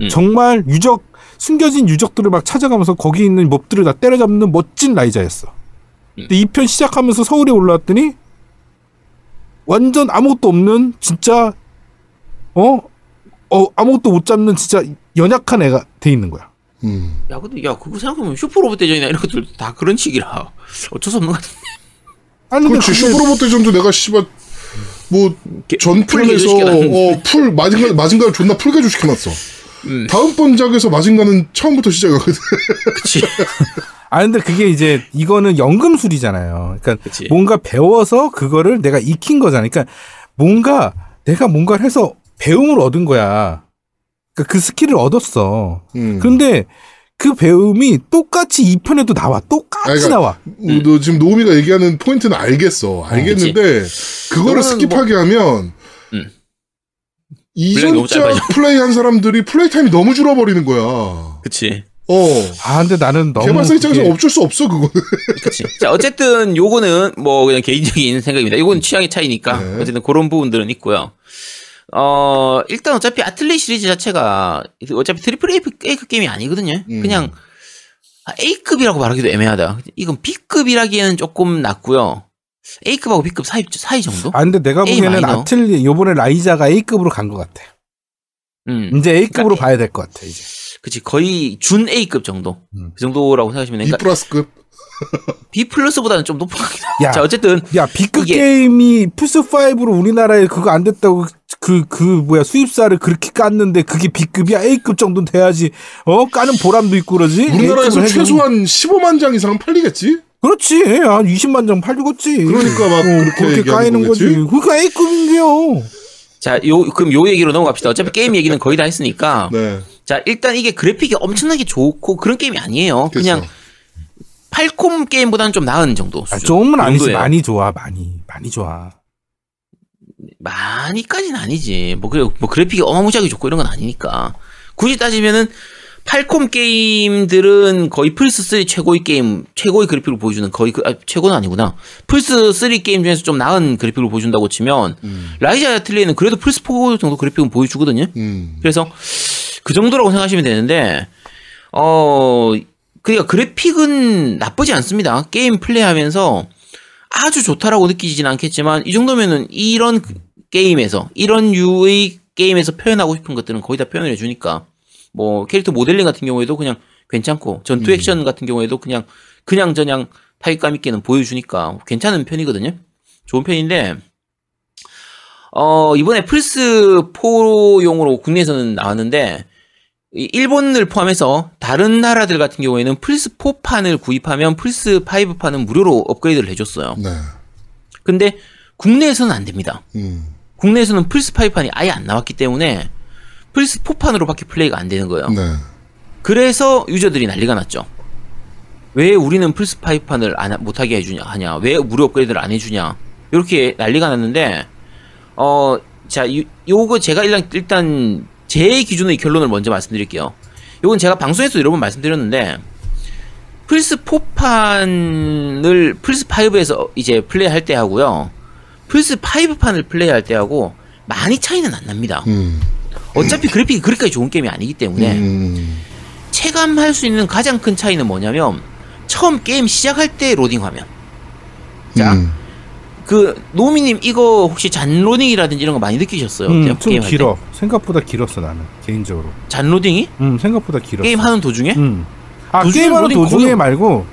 음. 정말 유적, 숨겨진 유적들을 막 찾아가면서 거기 있는 몹들을 다 때려잡는 멋진 라이자였어. 음. 근데 2편 시작하면서 서울에 올라왔더니 완전 아무것도 없는 진짜 어? 어 아무것도 못 잡는 진짜 연약한 애가 돼 있는 거야. 음. 야, 근데 야, 그거 생각해보면 슈퍼로봇 대전이나 이런 것들 다 그런 식이라 어쩔 수 없는 것 같은데. 아니 근데 슈퍼로봇 대전도 내가 씨발 뭐 게- 전편에서. 어풀 마징가 마징가를 존나 풀 개조시켜놨어. 음. 다음 번작에서 마징가는 처음부터 시작하거든. 그치. 아 근데 그게 이제 이거는 연금술이잖아요. 그러니까 그치. 뭔가 배워서 그거를 내가 익힌 거잖아. 그러니까 뭔가 내가 뭔가를 해서 배움을 얻은 거야. 그러니까 그 스킬을 얻었어. 음. 근데 그 배움이 똑같이 이 편에도 나와. 똑같이 아니, 그러니까 나와. 어, 너 지금 노우미가 얘기하는 포인트는 알겠어. 알겠는데 그거를 그거는 스킵하게 하면 음. 플레이 너무 이전작 짧아져. 플레이 한 사람들이 플레이 타임이 너무 줄어버리는 거야. 그치. 어. 아 근데 나는 너무 개발사 입장에서 그게- 어쩔 수 없어 그거는. 그치. 자, 어쨌든 요거는 뭐 그냥 개인적인 생각입니다. 이건 취향의 차이니까. 네. 어쨌든 그런 부분들은 있고요. 어, 일단 어차피 아틀리에 시리즈 자체가 어차피 트리플 A, A급 게임이 아니거든요. 음. 그냥 아, A급이라고 말하기도 애매하다. 이건 B급이라기에는 조금 낮고요. A급하고 B급 사이, 사이 정도? 아 근데 내가 A 보기에는 마이너. 아틀리에 요번에 라이자가 A급으로 간 것 같아. 음. 이제 A급으로 그러니까 봐야 될 것 같아 이제. 그치. 거의 준 A급 정도. 음. 그 정도라고 생각하시면 B 되니까 플러스급. B 플러스보다는 좀 높은 것 같긴 야. 자, 어쨌든 야 B급 이게- 게임이 플스 5로 우리나라에 그거 안 됐다고 그 그 뭐야 수입사를 그렇게 깠는데 그게 B급이야 A급 정도는 돼야지 어 까는 보람도 있고 그러지. 우리나라에서 최소한 15만 장 이상은 팔리겠지? 그렇지 한 20만 장 팔리겠지. 그러니까 막 어, 그렇게 그렇게 까이는 거지. 그러니까 A급인데요. 자, 요 그럼 요 얘기로 넘어갑시다. 어차피 게임 얘기는 거의 다 했으니까. 네. 자, 일단 이게 그래픽이 엄청나게 좋고 그런 게임이 아니에요. 그냥 그렇죠. 팔콤 게임보다는 좀 나은 정도. 아. 조금은 그 아니지. 많이 좋아 많이 많이 좋아. 많이까지는 아니지. 뭐, 그래, 뭐 그래픽이 어마무시하게 좋고 이런 건 아니니까. 굳이 따지면은 팔콤 게임들은 거의 플스3 최고의 게임, 최고의 그래픽을 보여주는 거의 그, 아, 최고는 아니구나. 플스3 게임 중에서 좀 나은 그래픽을 보여준다고 치면, 라이자 아틀리에는 그래도 플스4 정도 그래픽은 보여주거든요. 음. 그래서 그 정도라고 생각하시면 되는데, 어, 그러니까 그래픽은 나쁘지 않습니다. 게임 플레이하면서 아주 좋다라고 느끼지는 않겠지만 이 정도면은 이런 그 게임에서 이런 류의 게임에서 표현하고 싶은 것들은 거의 다 표현을 해주니까 뭐 캐릭터 모델링 같은 경우에도 그냥 괜찮고 전투 액션 같은 경우에도 그냥 그냥 저냥 타격감 있게는 보여주니까 괜찮은 편이거든요. 좋은 편인데 어 이번에 플스 4용으로 국내에서는 나왔는데 이 일본을 포함해서 다른 나라들 같은 경우에는 플스 4판을 구입하면 플스 5판은 무료로 업그레이드를 해줬어요. 네. 근데 국내에서는 안 됩니다. 음. 국내에서는 플스 5판이 아예 안 나왔기 때문에 플스 4판으로밖에 플레이가 안 되는 거예요. 네. 그래서 유저들이 난리가 났죠. 왜 우리는 플스 5판을 안, 못하게 해주냐 하냐? 왜 무료 업그레이드를 안 해주냐? 이렇게 난리가 났는데 어, 자, 요, 요거 제가 일단, 일단 제 기준의 결론을 먼저 말씀드릴게요. 요건 제가 방송에서 여러 번 말씀드렸는데 플스 4판을 플스 5에서 이제 플레이할 때 하고요. 플스 5판을 플레이할 때 하고 많이 차이는 안 납니다. 음. 어차피 그래픽이 그렇게까지 좋은 게임이 아니기 때문에 음. 체감할 수 있는 가장 큰 차이는 뭐냐면 처음 게임 시작할 때 로딩 화면. 자, 음. 그 노미님 이거 혹시 잔로딩이라든지 이런 거 많이 느끼셨어요? 음, 좀 게임할 길어. 생각보다 길었어 나는 개인적으로. 때? 잔로딩이 음 생각보다 길었어. 게임 하는 도중에? 음. 아 도중에 게임 하는 로딩 도중에 말고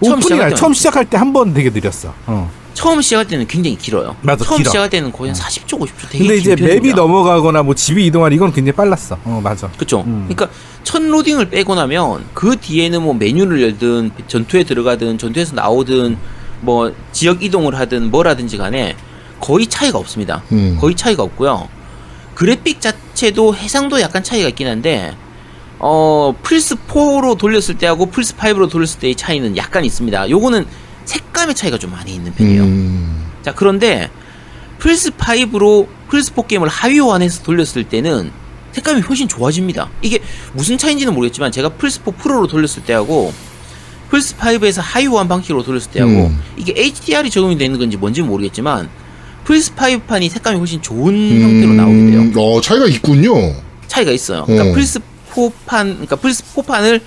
오프닝 때 처음. 시작할 때 한 번 되게 느렸어. 어. 처음 시작할 때는 굉장히 길어요. 맞아, 처음 길어. 시작할 때는 거의 한 40초, 50초 되게 근데 이제 긴 맵이. 넘어가거나 뭐 집이 이동하는 이건 굉장히 빨랐어. 어 맞아. 그쵸. 음. 그러니까 첫 로딩을 빼고 나면 그 뒤에는 뭐 메뉴를 열든 전투에 들어가든 전투에서 나오든 뭐 지역 이동을 하든 뭐라든지 간에 거의 차이가 없습니다. 음. 거의 차이가 없고요. 그래픽 자체도 해상도 약간 차이가 있긴 한데 어 플스 4로 돌렸을 때하고 플스 5로 돌렸을 때의 차이는 약간 있습니다. 요거는 색감의 차이가 좀 많이 있는 편이에요. 음. 자 그런데 플스 5로 플스 4 게임을 하위 호환해서 돌렸을 때는 색감이 훨씬 좋아집니다. 이게 무슨 차이인지는 모르겠지만 제가 플스 4 프로로 돌렸을 때하고 플스 5에서 하위 호환 방식으로 돌렸을 때하고 음. 이게 HDR이 적용이 되는 건지 뭔지는 모르겠지만 플스 5 판이 색감이 훨씬 좋은 형태로 나오게 돼요. 음. 어, 차이가 있군요. 차이가 있어요. 그러니까 어. 플스 4판 그러니까 플스 4판을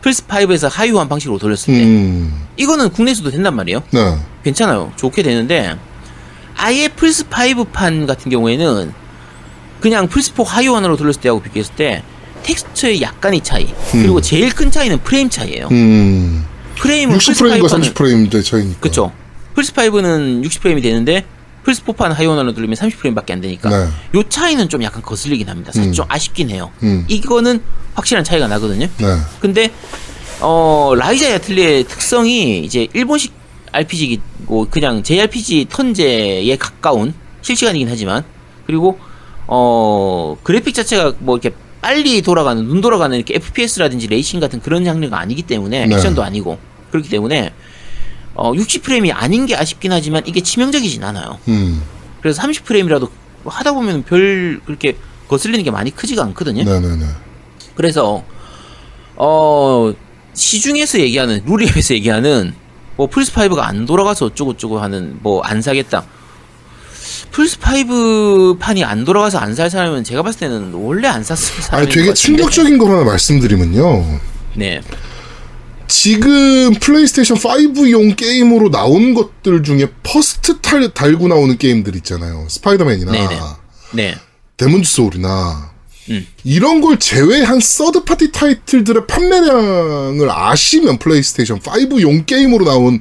플스 5에서 하위 호환 방식으로 돌렸을 때 음. 이거는 국내에서도 된단 말이에요. 네. 괜찮아요. 좋게 되는데 아예 플스 5판 같은 경우에는 그냥 플스 4 하위 호환으로 돌렸을 때하고 비교했을 때 텍스처의 약간의 차이 그리고 제일 큰 차이는 프레임 차이예요. 음. 프레임은 플스 60프레임과 5판은 30프레임 대 차이니까. 그쵸. 플스 5는 60프레임이 되는데 플스4판 하위 호환으로 돌리면 30프레임밖에 안 되니까 네. 요 차이는 좀 약간 거슬리긴 합니다. 사실 음. 좀 아쉽긴 해요. 음. 이거는 확실한 차이가 나거든요. 네. 근데 어 라이자 아틀리에 특성이 이제 일본식 RPG이고 그냥 JRPG 턴제에 가까운 실시간이긴 하지만 그리고 어 그래픽 자체가 뭐 이렇게 빨리 돌아가는 눈 돌아가는 이렇게 FPS라든지 레이싱 같은 그런 장르가 아니기 때문에 네. 액션도 아니고 그렇기 때문에 어 60프레임이 아닌 게 아쉽긴 하지만 이게 치명적이진 않아요. 음. 그래서 30프레임이라도 하다 보면 별 그렇게 거슬리는 게 많이 크지가 않거든요. 네네네. 그래서 어 시중에서 얘기하는 룰리앱에서 얘기하는 뭐 플스 5가 안 돌아가서 어쩌고 저쩌고 하는 뭐 안 사겠다. 플스 5 판이 안 돌아가서 안 살 사람은 제가 봤을 때는 원래 안 샀을 사람인 아니 되게. 충격적인 거 하나 말씀드리면요. 네, 지금 플레이스테이션 5용 게임으로 나온 것들 중에 first 타이틀 달고 나오는 게임들 있잖아요. 스파이더맨이나 네네. 네, 데몬즈 소울이나 음. 이런 걸 제외한 third party 타이틀들의 판매량을 아시면 플레이스테이션 5용 게임으로 나온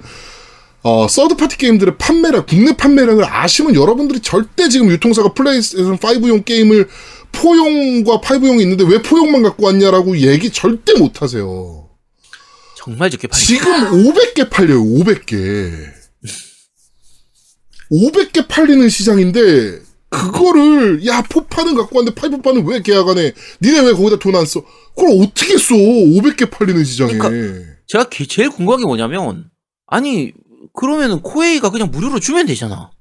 어, third party 게임들의 판매량, 국내 판매량을 아시면 여러분들이 절대 지금 유통사가 플레이스테이션 5용 게임을 four용과 5용이 있는데 왜 four용만 갖고 왔냐라고 얘기 절대 못 하세요. 정말 좋게 팔. 지금 500개 팔려요, 500개. 500개 팔리는 시장인데, 그거를, 야, four판은 갖고 왔는데, five판은 왜 계약 안 해? 니네 왜 거기다 돈 안 써? 그걸 어떻게 써? 500개 팔리는 시장에. 제가 게- 제일 궁금한 게 뭐냐면 아니 그러면은 코에이가 그냥 무료로 주면 되잖아.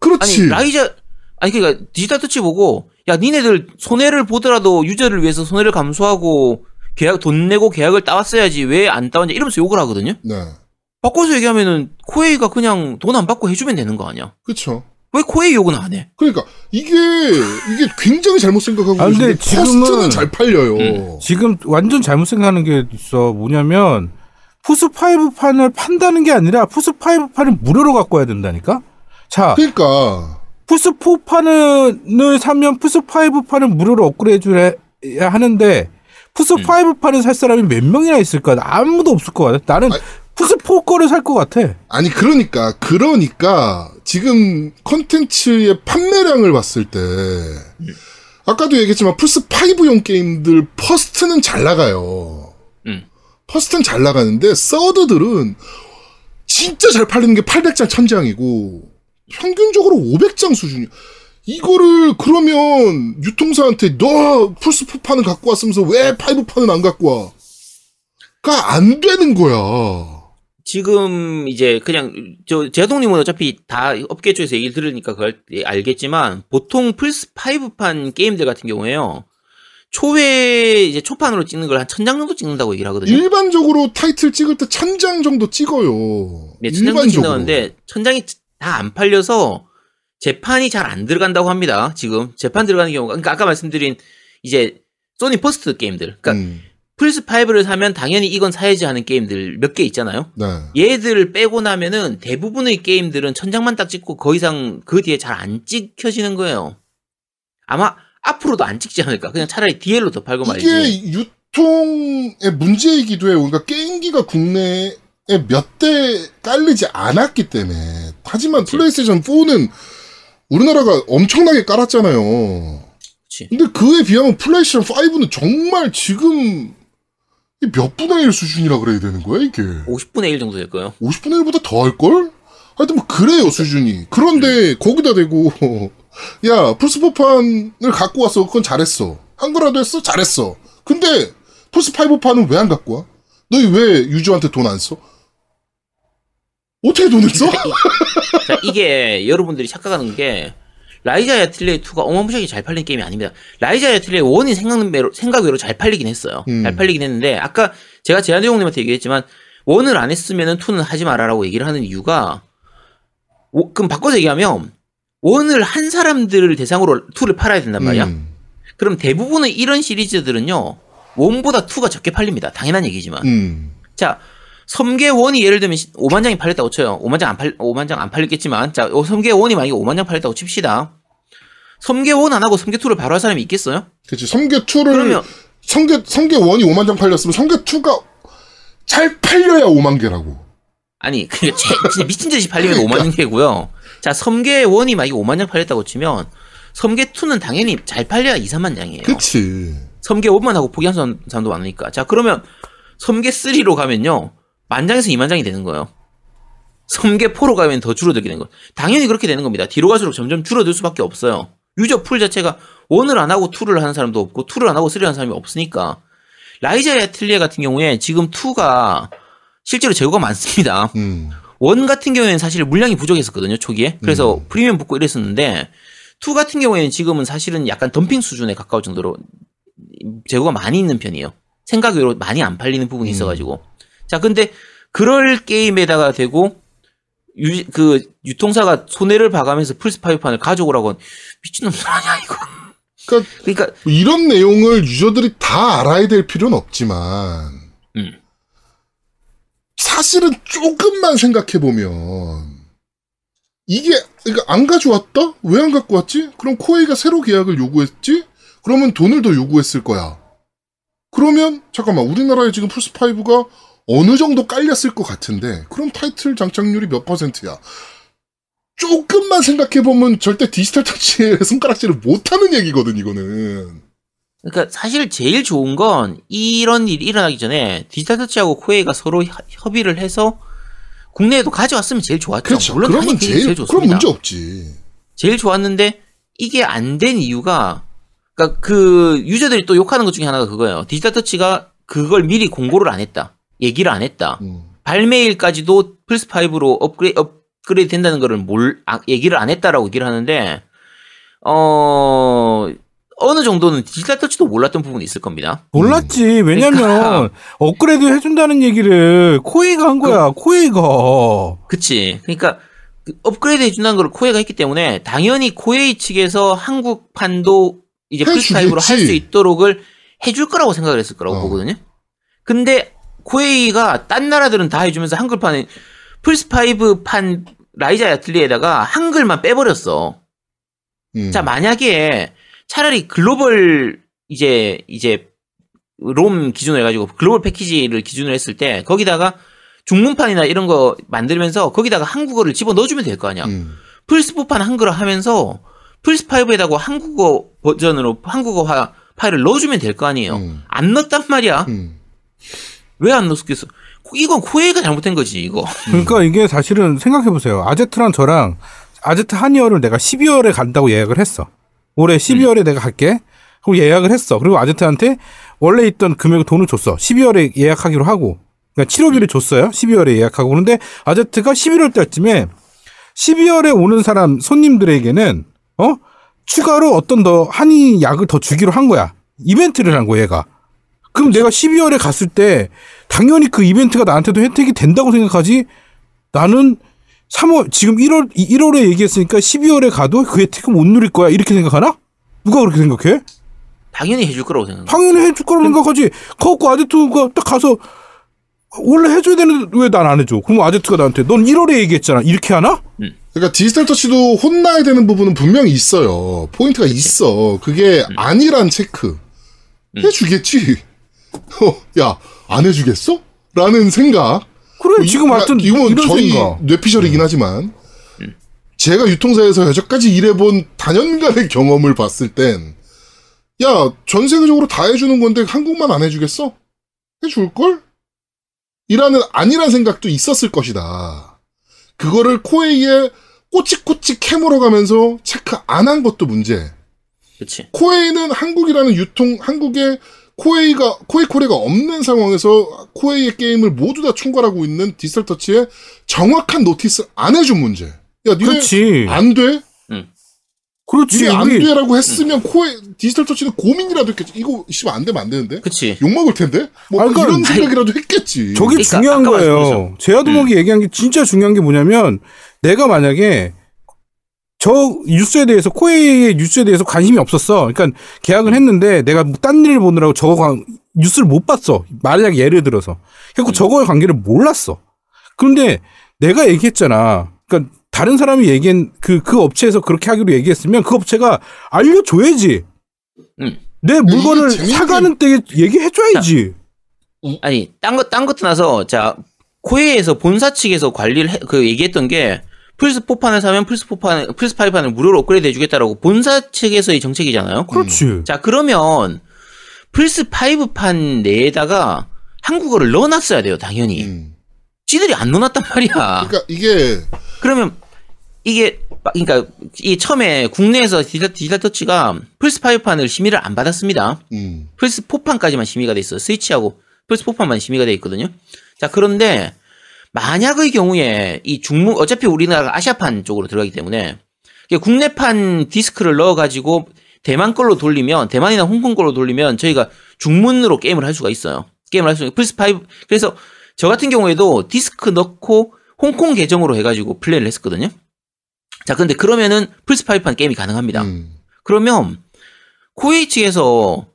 그렇지. 아니 라이자 아니 그러니까 디지털 터치 보고 야 니네들 손해를 보더라도 유저를 위해서 손해를 감수하고 계약 돈 내고 계약을 따왔어야지 왜 안 따왔냐 이러면서 욕을 하거든요. 네. 바꿔서 얘기하면은 코에이가 그냥 돈 안 받고 해주면 되는 거 아니야? 그쵸. 왜 코에이 욕은 안 해? 그러니까, 이게, 이게 굉장히 잘못 생각하고 아, 근데 지금은- first는 잘 팔려요. 음. 지금 완전 잘못 생각하는 게 있어. 뭐냐면 플스 5 판을 판다는 게 아니라 플스 5 판을 무료로 갖고 와야 된다니까. 자, 그러니까, 플스 4 판을 사면 플스 5 판을 무료로 업그레이드 해야 하는데 플스 5 판을 살 사람이 몇 명이나 있을까? 아무도 없을 것 같아. 나는 아니, 플스 4 거를 살 것 같아. 아니 그러니까 그러니까 지금 컨텐츠의 판매량을 봤을 때 아까도 얘기했지만 플스 5용 게임들 first는 잘 나가요. 음. first는 잘 나가는데 third들은 진짜 잘 팔리는 게 800장 1000장이고 평균적으로 500장 수준이야. 이거를 그러면 유통사한테 너 플스 4판은 갖고 왔으면서 왜 5판은 안 갖고 와? 가안 되는 거야. 지금 이제 그냥 저 제동님은 어차피 다 업계 쪽에서 얘기를 들으니까 그걸 알겠지만 보통 플스 5판 게임들 같은 경우에요 초회 이제 초판으로 찍는 걸 한 천 장 정도 찍는다고 얘기를 하거든요. 일반적으로 타이틀 찍을 때 천 장 정도 찍어요. 네, 천장 정도 찍는데 천 장이 다 안 팔려서 재판이 잘 안 들어간다고 합니다. 지금 재판 들어가는 경우가 그러니까 아까 말씀드린 이제 소니 first 게임들 그러니까 음, 플스 5를 사면 당연히 이건 사야지 하는 게임들 몇 개 있잖아요. 네. 얘들을 빼고 나면은 대부분의 게임들은 천장만 딱 찍고 더 이상 그 뒤에 잘 안 찍혀지는 거예요. 아마 앞으로도 안 찍지 않을까. 그냥 차라리 DL로 더 팔고 말이지. 이게 유통의 문제이기도 해요. 그러니까 게임기가 국내에 몇 대 깔리지 않았기 때문에. 하지만 플레이스테이션 4는 우리나라가 엄청나게 깔았잖아요. 그치. 근데 그에 비하면 플레이스테이션 5는 정말 지금 이몇 분의 1 수준이라 그래야 되는 거야, 이게. 50분의 1 정도 될 거예요. 50분의 1보다 더 할걸? 하여튼 뭐 그래요 수준이 그런데 거기다 대고 야 플스4판을 갖고 와서 그건 잘했어 한 거라도 했어? 잘했어 근데 플스5판은 왜 안 갖고 와? 너희 왜 유저한테 돈 안 써? 어떻게 돈을 써? 자, 이게 여러분들이 착각하는 게 라이자 야틀레이 2가 어마무시하게 잘 팔린 게임이 아닙니다. 라이자 야틀레이 1이 생각외로, 생각외로 잘 팔리긴 했어요. 음. 잘 팔리긴 했는데 아까 제가 제한대 형님한테 얘기했지만 1을 안 했으면은 2는 하지 마라라고 얘기를 하는 이유가 오- 그럼 바꿔서 얘기하면 1을 한 사람들을 대상으로 2를 팔아야 된단 말이야. 음, 그럼 대부분의 이런 시리즈들은요. 1보다 2가 적게 팔립니다. 당연한 얘기지만. 음. 자, 섬계 원이 예를 들면 5만 장이 팔렸다고 쳐요. 5만 장 안 팔, 5만 장 안 팔렸겠지만, 자, 어, 섬계 원이 만약에 5만 장 팔렸다고 칩시다. 섬계 원 안 하고 섬계 2를 바로 할 사람이 있겠어요? 그치 성계2를 그러면, 성계 1이 5만 장 팔렸으면 성계2가 잘 팔려야 5만 개라고 아니, 그게 진짜 미친 듯이 팔리면 5만 개고요. 자, 섬계 1이 만약에 5만 장 팔렸다고 치면 섬계 2는 당연히 잘 팔려야 2, 3만 장이에요. 그치. 섬계 5만 하고 포기한 사람- 사람도 많으니까. 자, 그러면 섬계 3로 가면요. 만 장에서 2만 장이 되는 거예요. 섬계 4로 가면 더 줄어들게 되는 거예요. 당연히 그렇게 되는 겁니다. 뒤로 갈수록 점점 줄어들 수밖에 없어요. 유저 풀 자체가 1을 안 하고 2를 하는 사람도 없고 2를 안 하고 3를 하는 사람이 없으니까 라이자 아틀리에 같은 경우에 지금 2가 실제로 재고가 많습니다. 음. one 같은 경우에는 사실 물량이 부족했었거든요, 초기에. 그래서 음. 프리미엄 붙고 이랬었는데, two 같은 경우에는 지금은 사실은 약간 덤핑 수준에 가까울 정도로 재고가 많이 있는 편이에요. 생각 외로 많이 안 팔리는 부분이 음. 있어가지고. 자, 근데 그럴 게임에다가 대고, 유, 그, 유통사가 손해를 봐가면서 플스5판을 가져오라고 하면 미친놈들 아니야, 이거. 그러니까 그러니까, 뭐 이런 내용을 유저들이 다 알아야 될 필요는 없지만 음. 사실은 조금만 생각해 보면 이게 그러니까 안 가져왔다? 왜 안 갖고 왔지? 그럼 코에이가 새로 계약을 요구했지? 그러면 돈을 더 요구했을 거야. 그러면 잠깐만 우리나라에 지금 플스 5가 어느 정도 깔렸을 것 같은데 그럼 타이틀 장착률이 몇 퍼센트야? 조금만 생각해 보면 절대 디지털 터치에 손가락질을 못하는 얘기거든 이거는. 그러니까 사실 제일 좋은 건 이런 일이 일어나기 전에 디지털 터치하고 코에이가 서로 협- 협의를 해서 국내에도 가져왔으면 제일 좋았죠. 그렇죠. 물론 그러면 당연히 제일, 좋습니다. 그럼 문제 없지. 제일 좋았는데 이게 안 된 이유가 그러니까 그 유저들이 또 욕하는 것 중에 하나가 그거예요. 디지털 터치가 그걸 미리 공고를 안 했다. 얘기를 안 했다. 음. 발매일까지도 플스 5로 업그레이 업그레이드 된다는 거를 몰 아, 얘기를 안 했다라고 얘기를 하는데 어 어느 정도는 디지털 터치도 몰랐던 부분이 있을 겁니다. 몰랐지. 왜냐면 그러니까. 업그레이드 해준다는 얘기를 코에이가 한 거야. 코에이가. 그치. 그러니까 그 업그레이드 해준다는 걸 코에이가 했기 때문에 당연히 코에이 측에서 한국판도 이제 플스 5로 할 수. 있도록을 해줄 거라고 생각을 했을 거라고 어. 보거든요. 근데 코에이가 딴 나라들은 다 해주면서 한글판에 플스 5 판 라이자 아틀리에다가 한글만 빼버렸어. 음. 자 만약에 차라리 글로벌 이제 이제 롬 기준으로 해가지고 글로벌 패키지를 기준으로 했을 때 거기다가 중문판이나 이런 거 만들면서 거기다가 한국어를 집어 넣어주면 될 거 아니야. 음. 플스4판 한글화 하면서 플스5에다가 한국어 버전으로 한국어화 파일을 넣어주면 될 거 아니에요. 음. 안 넣었단 말이야. 음. 왜안 넣었겠어? 이건 코에이가 잘못된 거지 이거. 그러니까 이게 사실은 생각해 보세요. 아제트랑 저랑 아제트 한이어를 내가 12월에 간다고 예약을 했어. 올해 12월에 내가 갈게. 그리고 예약을 했어. 그리고 아제트한테 원래 있던 금액을 돈을 줬어. 12월에 예약하기로 하고. 그러니까 7호비를 줬어요. 12월에 예약하고. 그런데 아제트가 11월 달쯤에 12월에 오는 사람 손님들에게는 어 추가로 어떤 더 한이 약을 더 주기로 한 거야. 이벤트를 한 거야, 얘가. 그럼 내가 12월에 갔을 때 당연히 그 이벤트가 나한테도 혜택이 된다고 생각하지. 나는 3월 지금 1월 1월에 얘기했으니까 12월에 가도 그 혜택을 못 누릴 거야. 이렇게 생각하나? 누가 그렇게 생각해? 당연히 해줄 거라고 생각해. 당연히 해줄 거라고 생각하지. 그거 아제트가 딱 가서 원래 해줘야 되는데 왜 난 안 해줘? 그럼 아제트가 나한테 넌 1월에 얘기했잖아. 이렇게 하나? 그러니까 디지털 터치도 혼나야 되는 부분은 분명히 있어요. 포인트가 있어. 그게 음. 아니란 체크. 해주겠지. 어, 야, 안 해주겠어? 라는 생각. 그래 지금 이- 하여튼 이건 저희 생각. 뇌피셜이긴 하지만 제가 유통사에서 여태까지 일해본 단연간의 경험을 봤을 땐 야, 전 세계적으로 다 해주는 건데 한국만 안 해주겠어? 해줄걸? 이라는 아니란 생각도 있었을 것이다. 그거를 코에이에 꼬치꼬치 캐물어 가면서 체크 안 한 것도 문제. 그렇지. 코에이는 한국이라는 유통, 한국에 코에이가, 코에이 코리아가 없는 상황에서 코에이의 게임을 모두 다 총괄하고 있는 디지털 터치에 정확한 notice 안 해준 문제. 야, 니네 그렇지. 안 돼? 그렇지. 니네 안 우리 돼라고 했으면 코에, 디지털 터치는 고민이라도 했겠지. 이거, 씨발, 안 되면 안 되는데? 그치. 욕 먹을 텐데? 뭐, 아, 그러니까 이런 생각이라도 했겠지. 저게 그러니까 중요한 거예요. 제아도목이 얘기한 게 진짜 중요한 게 뭐냐면 내가 만약에 저 뉴스에 대해서 코에이의 뉴스에 대해서 관심이 없었어. 그러니까 계약을 했는데 내가 뭐딴 일을 보느라고 저거 관- 뉴스를 못 봤어. 만약 예를 들어서. 그래서 저거의 관계를 몰랐어. 그런데 내가 얘기했잖아. 그러니까 다른 사람이 얘기한 그, 그 업체에서 그렇게 하기로 얘기했으면 그 업체가 알려줘야지. 음. 내 물건을 사가는 때 얘기해줘야지. 아니 딴 것 딴 것도 나서 자 코에이에서 본사 측에서 관리를 해- 그 얘기했던 게 플스4판을 사면 플스4판, 플스5판을 무료로 업그레이드 해주겠다라고 본사 측에서의 정책이잖아요. 그렇지. 자, 그러면 플스5판 내에다가 한국어를 넣어놨어야 돼요, 당연히. 음. 지들이 안 넣어놨단 말이야. 그러니까 이게 그러면 이게 막- 그러니까 이 처음에 국내에서 디지털, 디지털 터치가 플스5판을 심의를 안 받았습니다. 음. 플스4판까지만 심의가 돼 있어요. 스위치하고 플스4판만 심의가 돼 있거든요. 자, 그런데 만약의 경우에 이 중문 어차피 우리나라가 아시아판 쪽으로 들어가기 때문에 국내판 디스크를 넣어 가지고 대만 걸로 돌리면 대만이나 홍콩 걸로 돌리면 저희가 중문으로 게임을 할 수가 있어요. 게임을 할 수 있어요. 플스 5 그래서 저 같은 경우에도 디스크 넣고 홍콩 계정으로 해 가지고 플레이를 했었거든요. 자, 근데 그러면은 플스 5판 게임이 가능합니다. 음. 그러면 코에이 측에서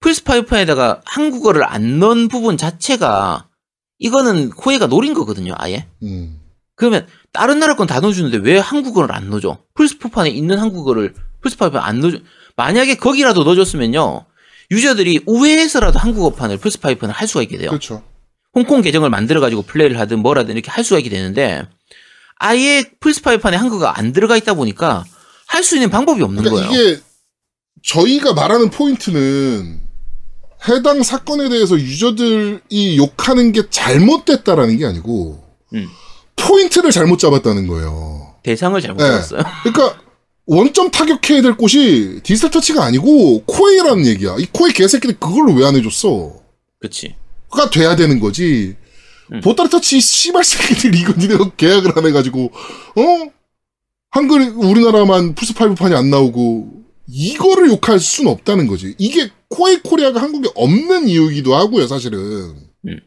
플스 5판에다가 한국어를 안 넣은 부분 자체가 이거는 코에이가 노린 거거든요, 아예. 음. 그러면 다른 나라 건 다 넣어주는데 왜 한국어를 안 넣어줘? 플스4판에 있는 한국어를 플스5판에 안 넣어줘. 만약에 거기라도 넣어줬으면요. 유저들이 우회해서라도 한국어판을 플스5판을 할 수가 있게 돼요. 그렇죠. 홍콩 계정을 만들어가지고 플레이를 하든 뭐라든 이렇게 할 수가 있게 되는데 아예 플스5판에 한국어가 안 들어가 있다 보니까 할 수 있는 방법이 없는 그러니까 거예요. 이게 저희가 말하는 포인트는 해당 사건에 대해서 유저들이 욕하는 게 잘못됐다라는 게 아니고 음. 포인트를 잘못 잡았다는 거예요. 대상을 잘못 네. 잡았어요. 그러니까 원점 타격해야 될 곳이 디지털 터치가 아니고 코에이라는 얘기야. 이 코에이 개새끼들 그걸로 왜안 해줬어? 그치. 가 돼야 되는 거지. 음. 보따리 터치 씨발 새끼들 이거 니네가 계약을 안 해가지고 어 한글 우리나라만 플스 5 판이 안 나오고 이거를 욕할 수는 없다는 거지. 이게 코에이 코리아가 한국에 없는 이유이기도 하고요, 사실은. 음.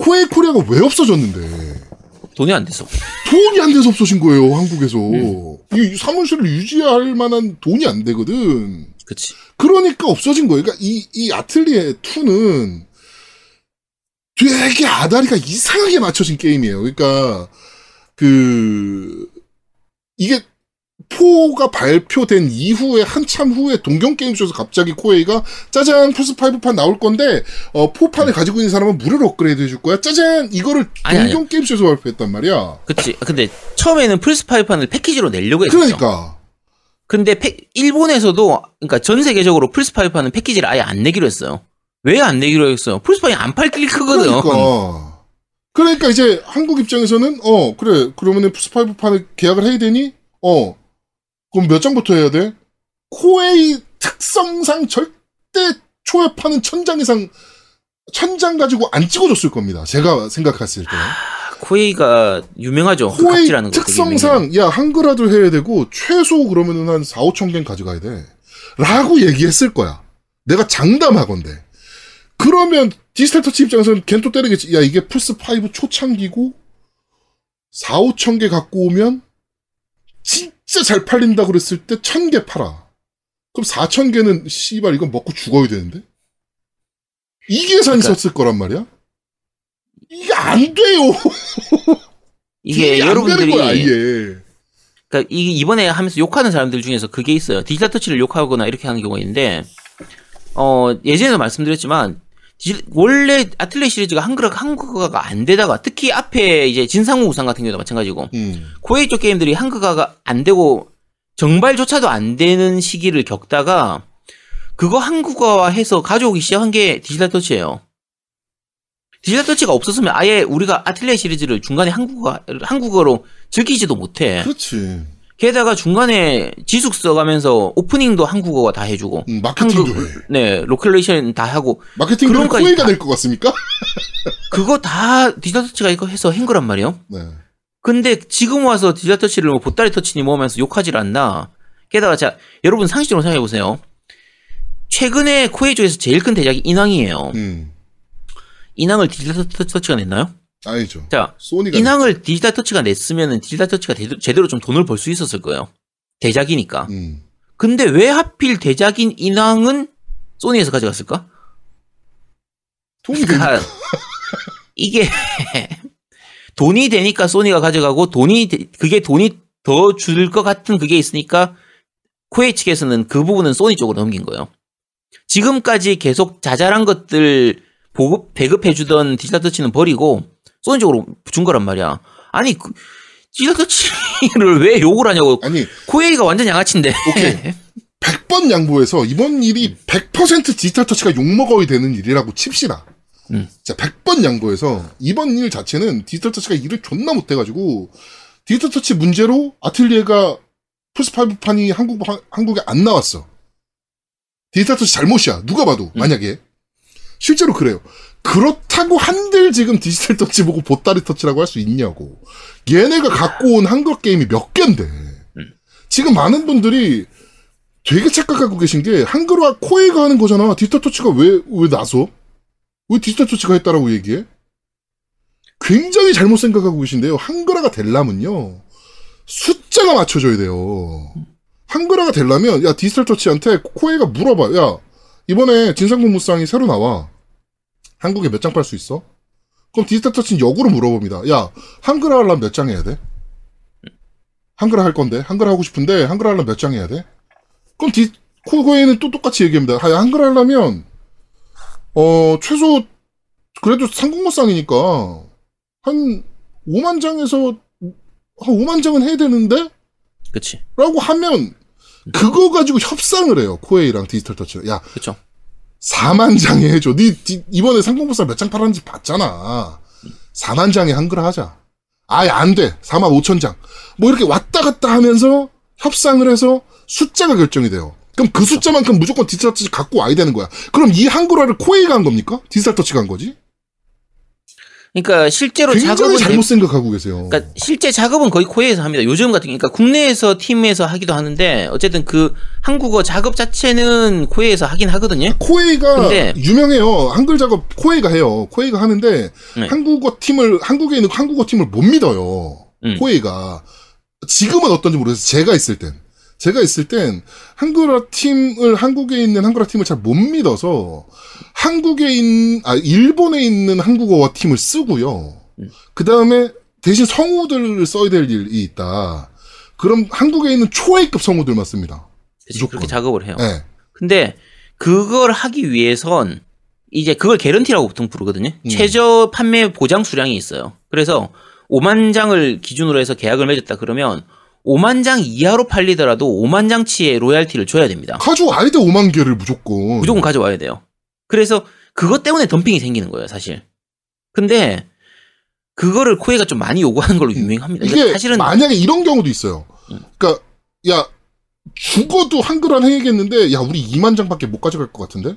코에이 코리아가 왜 없어졌는데? 돈이 안 돼서. 돈이 안 돼서 없어진 거예요, 한국에서. 음. 이 사무실을 유지할 만한 돈이 안 되거든. 그치. 그러니까 없어진 거예요. 그러니까 이, 이 아틀리에 2는 되게 아다리가 이상하게 맞춰진 게임이에요. 그러니까, 그, 이게 4가 발표된 이후에 한참 후에 동경 게임쇼에서 갑자기 코에이가 짜잔 플스 5판 나올 건데 어 4판을 가지고 있는 사람은 무료로 업그레이드 해줄 거야 짜잔 이거를 아니, 동경 아니. 게임쇼에서 발표했단 말이야 그치. 근데 처음에는 플스 5판을 패키지로 내려고 했죠. 그러니까 근데 패- 일본에서도, 그러니까 전 세계적으로 플스 5판은 패키지를 아예 안 내기로 했어요. 왜 안 내기로 했어요? 플스 5이 안 팔길 크거든. 그러니까. 그러니까 이제 한국 입장에서는 어 그래 그러면은 플스 5 판을 계약을 해야 되니 어 그럼 몇 장부터 해야 돼? 코에이 특성상 절대 초회파는 천장 이상 천장 가지고 안 찍어줬을 겁니다. 제가 생각했을 때. 코에이가 유명하죠. 그 코에이 유명해요. 특성상 야 한글화도 해야 되고 최소 그러면은 한 4, 5천 개는 가져가야 돼. 라고 얘기했을 거야. 내가 장담하건데. 그러면 디지털 터치 입장에서는 걘또 때리겠지. 야 이게 플스5 초창기고 4, 5천 개 갖고 오면 진 짜 잘 팔린다 그랬을 때 천 개 팔아. 그럼 4천 개는 씨발 이건 먹고 죽어야 되는데? 이 계산이 그러니까- 썼을 거란 말이야? 이게 안 돼요. 이게 안 여러분들이 거야, 이게. 그러니까 이 이번에 하면서 욕하는 사람들 중에서 그게 있어요. 디지털 터치를 욕하거나 이렇게 하는 경우가 있는데 어 예전에도 말씀드렸지만 디- 원래 아틀리에 시리즈가 한글 한국어가 안 되다가 특히 앞에 이제 진삼국 무쌍 같은 경우도 마찬가지고 음. 코에이 쪽 게임들이 한국어가 안 되고 정발조차도 안 되는 시기를 겪다가 그거 한국어화 해서 가져오기 시작한 게 디지털 터치예요. 디지털 터치가 없었으면 아예 우리가 아틀리에 시리즈를 중간에 한국어 한국어로 즐기지도 못해. 그렇지. 게다가 중간에 지숙 써가면서 오프닝도 한국어화 다 해주고 음, 마케팅도 한국 해. 네 localization 다 하고 마케팅도 그런 다- 될것 같습니까? 그거 다 디지털 터치가 이거 해서 한 거란 말이에요. 네. 근데 지금 와서 디지털 터치를 뭐 보따리 터치니 뭐 하면서 욕하질 않나. 게다가 자 여러분 상식적으로 생각해 보세요. 최근에 코에이 쪽에서 제일 큰 대작이 인왕이에요. 음. 인왕을 디지털 터- 터치가 냈나요? 아니죠. 자 소니가 인왕을 디지털 터치가 냈으면은 디지털 터치가 제대로, 제대로 좀 돈을 벌 수 있었을 거예요. 대작이니까. 냈- 음. 근데 왜 하필 대작인 인왕은 소니에서 가져갔을까? 돈이. 그러니까 이게 돈이 되니까 소니가 가져가고 돈이 되- 그게 돈이 더 줄 것 같은 그게 있으니까 코에이 측에서는 그 부분은 소니 쪽으로 넘긴 거예요. 지금까지 계속 자잘한 것들 보급 배급해 주던 디지털 터치는 버리고 소니 쪽으로 준 거란 말이야. 아니 그- 디지털 터치를 왜 욕을 하냐고. 아니 코에이가 완전 양아치인데. 오케이. 100번 양보해서 이번 일이 100% 디지털 터치가 욕먹어야 되는 일이라고 칩시다. 음. 자, 100번 양보해서 이번 일 자체는 디지털 터치가 일을 존나 못해가지고 디지털 터치 문제로 아틀리에가 플스5판이 한국, 한국에 안 나왔어. 디지털 터치 잘못이야. 누가 봐도, 음. 만약에. 실제로 그래요. 그렇다고 한들 지금 디지털 터치 보고 보따리 터치라고 할 수 있냐고. 얘네가 갖고 온 한글 게임이 몇 개인데. 지금 많은 분들이 되게 착각하고 계신 게 한글화 코에가 하는 거잖아. 디지털 터치가 왜, 왜 나서? 왜 디지털 터치가 했다라고 얘기해? 굉장히 잘못 생각하고 계신데요. 한글화가 되려면요. 숫자가 맞춰져야 돼요. 한글화가 되려면, 야, 디지털 터치한테 코에가 물어봐. 야, 이번에 진상공무상이 새로 나와. 한국에 몇 장 팔 수 있어? 그럼 디지털 터치는 역으로 물어봅니다. 야, 한글화 하려면 몇 장 해야 돼? 한글화 할 건데, 한글화 하고 싶은데, 한글화 하려면 몇 장 해야 돼? 그럼 디, 코에는 또 똑같이 얘기합니다. 야, 한글화 하려면, 어, 최소, 그래도 상공무상이니까, 한 5만 장에서, 한 5만 장은 해야 되는데? 그치. 라고 하면, 그거 가지고 협상을 해요. 코에이랑 디지털 터치. 야, 그쵸. 4만 장에 해줘. 니, 니 이번에 상공부사 몇장 팔았는지 봤잖아. 4만 장에 한글화 하자. 아예 안 돼. 4만 5천 장. 뭐 이렇게 왔다 갔다 하면서 협상을 해서 숫자가 결정이 돼요. 그럼 그 숫자만큼 무조건 디지털 터치 갖고 와야 되는 거야. 그럼 이 한글화를 코에이가 한 겁니까? 디지털 터치가 한 거지? 그러니까 실제로 작업은 잘못 생각하고 계세요. 그러니까 실제 작업은 거의 코에이에서 합니다. 요즘 같은 그러니까 국내에서 팀에서 하기도 하는데 어쨌든 그 한국어 작업 자체는 코에이에서 하긴 하거든요. 코에이가 근데- 유명해요. 한글 작업 코에이가 해요. 코에이가 하는데 네. 한국어 팀을 한국에 있는 한국어 팀을 못 믿어요. 음. 코에이가 지금은 어떤지 모르겠어요. 제가 있을 땐 제가 있을 땐 한글화 팀을 한국에 있는 한글화 팀을 잘 못 믿어서 한국에 있는 아 일본에 있는 한국어화 팀을 쓰고요. 음. 그 다음에 대신 성우들을 써야 될 일이 있다. 그럼 한국에 있는 초A급 성우들만 씁니다. 그치. 그렇게 작업을 해요. 네. 근데 그걸 하기 위해선 이제 그걸 개런티라고 보통 부르거든요. 음. 최저 판매 보장 수량이 있어요. 그래서 5만 장을 기준으로 해서 계약을 맺었다 그러면 5만 장 이하로 팔리더라도 5만 장치의 로얄티를 줘야 됩니다. 가져와야 돼 5만 개를 무조건. 무조건 가져와야 돼요. 그래서 그것 때문에 덤핑이 생기는 거예요, 사실. 근데 그거를 코에가 좀 많이 요구하는 걸로 유명합니다. 이게 그러니까 사실은 만약에 이런 경우도 있어요. 그러니까 야 죽어도 한글화 해야겠는데 야 우리 2만 장밖에 못 가져갈 것 같은데?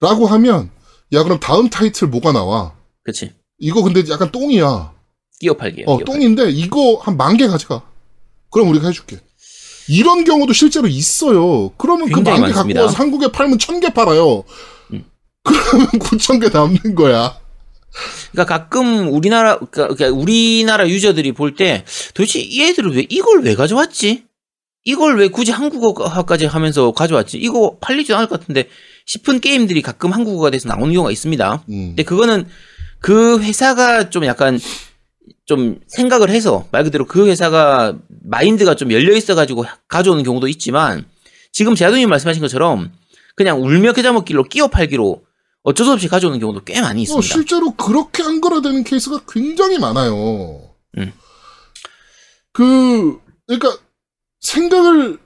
라고 하면 야 그럼 다음 타이틀 뭐가 나와? 그치 이거 근데 약간 똥이야. 끼어 팔기예요. 어 끼어 팔기. 똥인데 이거 한 만 개 가져가. 그럼 우리가 해줄게. 이런 경우도 실제로 있어요. 그러면 그 만 개 갖고. 와서 한국에 팔면 천 개 팔아요. 음. 그러면 9천 개 남는 거야. 그러니까 가끔 우리나라 그러니까 그러니까 우리나라 유저들이 볼 때 도대체 이 애들은 왜 이걸 왜 가져왔지? 이걸 왜 굳이 한국어까지 하면서 가져왔지? 이거 팔리지도 않을 것 같은데 싶은 게임들이 가끔 한국어가 돼서 나오는 경우가 있습니다. 음. 근데 그거는 그 회사가 좀 약간 좀 생각을 해서 말 그대로 그 회사가 마인드가 좀 열려 있어가지고 가져오는 경우도 있지만 지금 제아동님 말씀하신 것처럼 그냥 울며 겨자 먹기로 끼어 팔기로 어쩔 수 없이 가져오는 경우도 꽤 많이 어, 있습니다. 실제로 그렇게 한글화되는 케이스가 굉장히 많아요. 음. 그, 그러니까, 생각을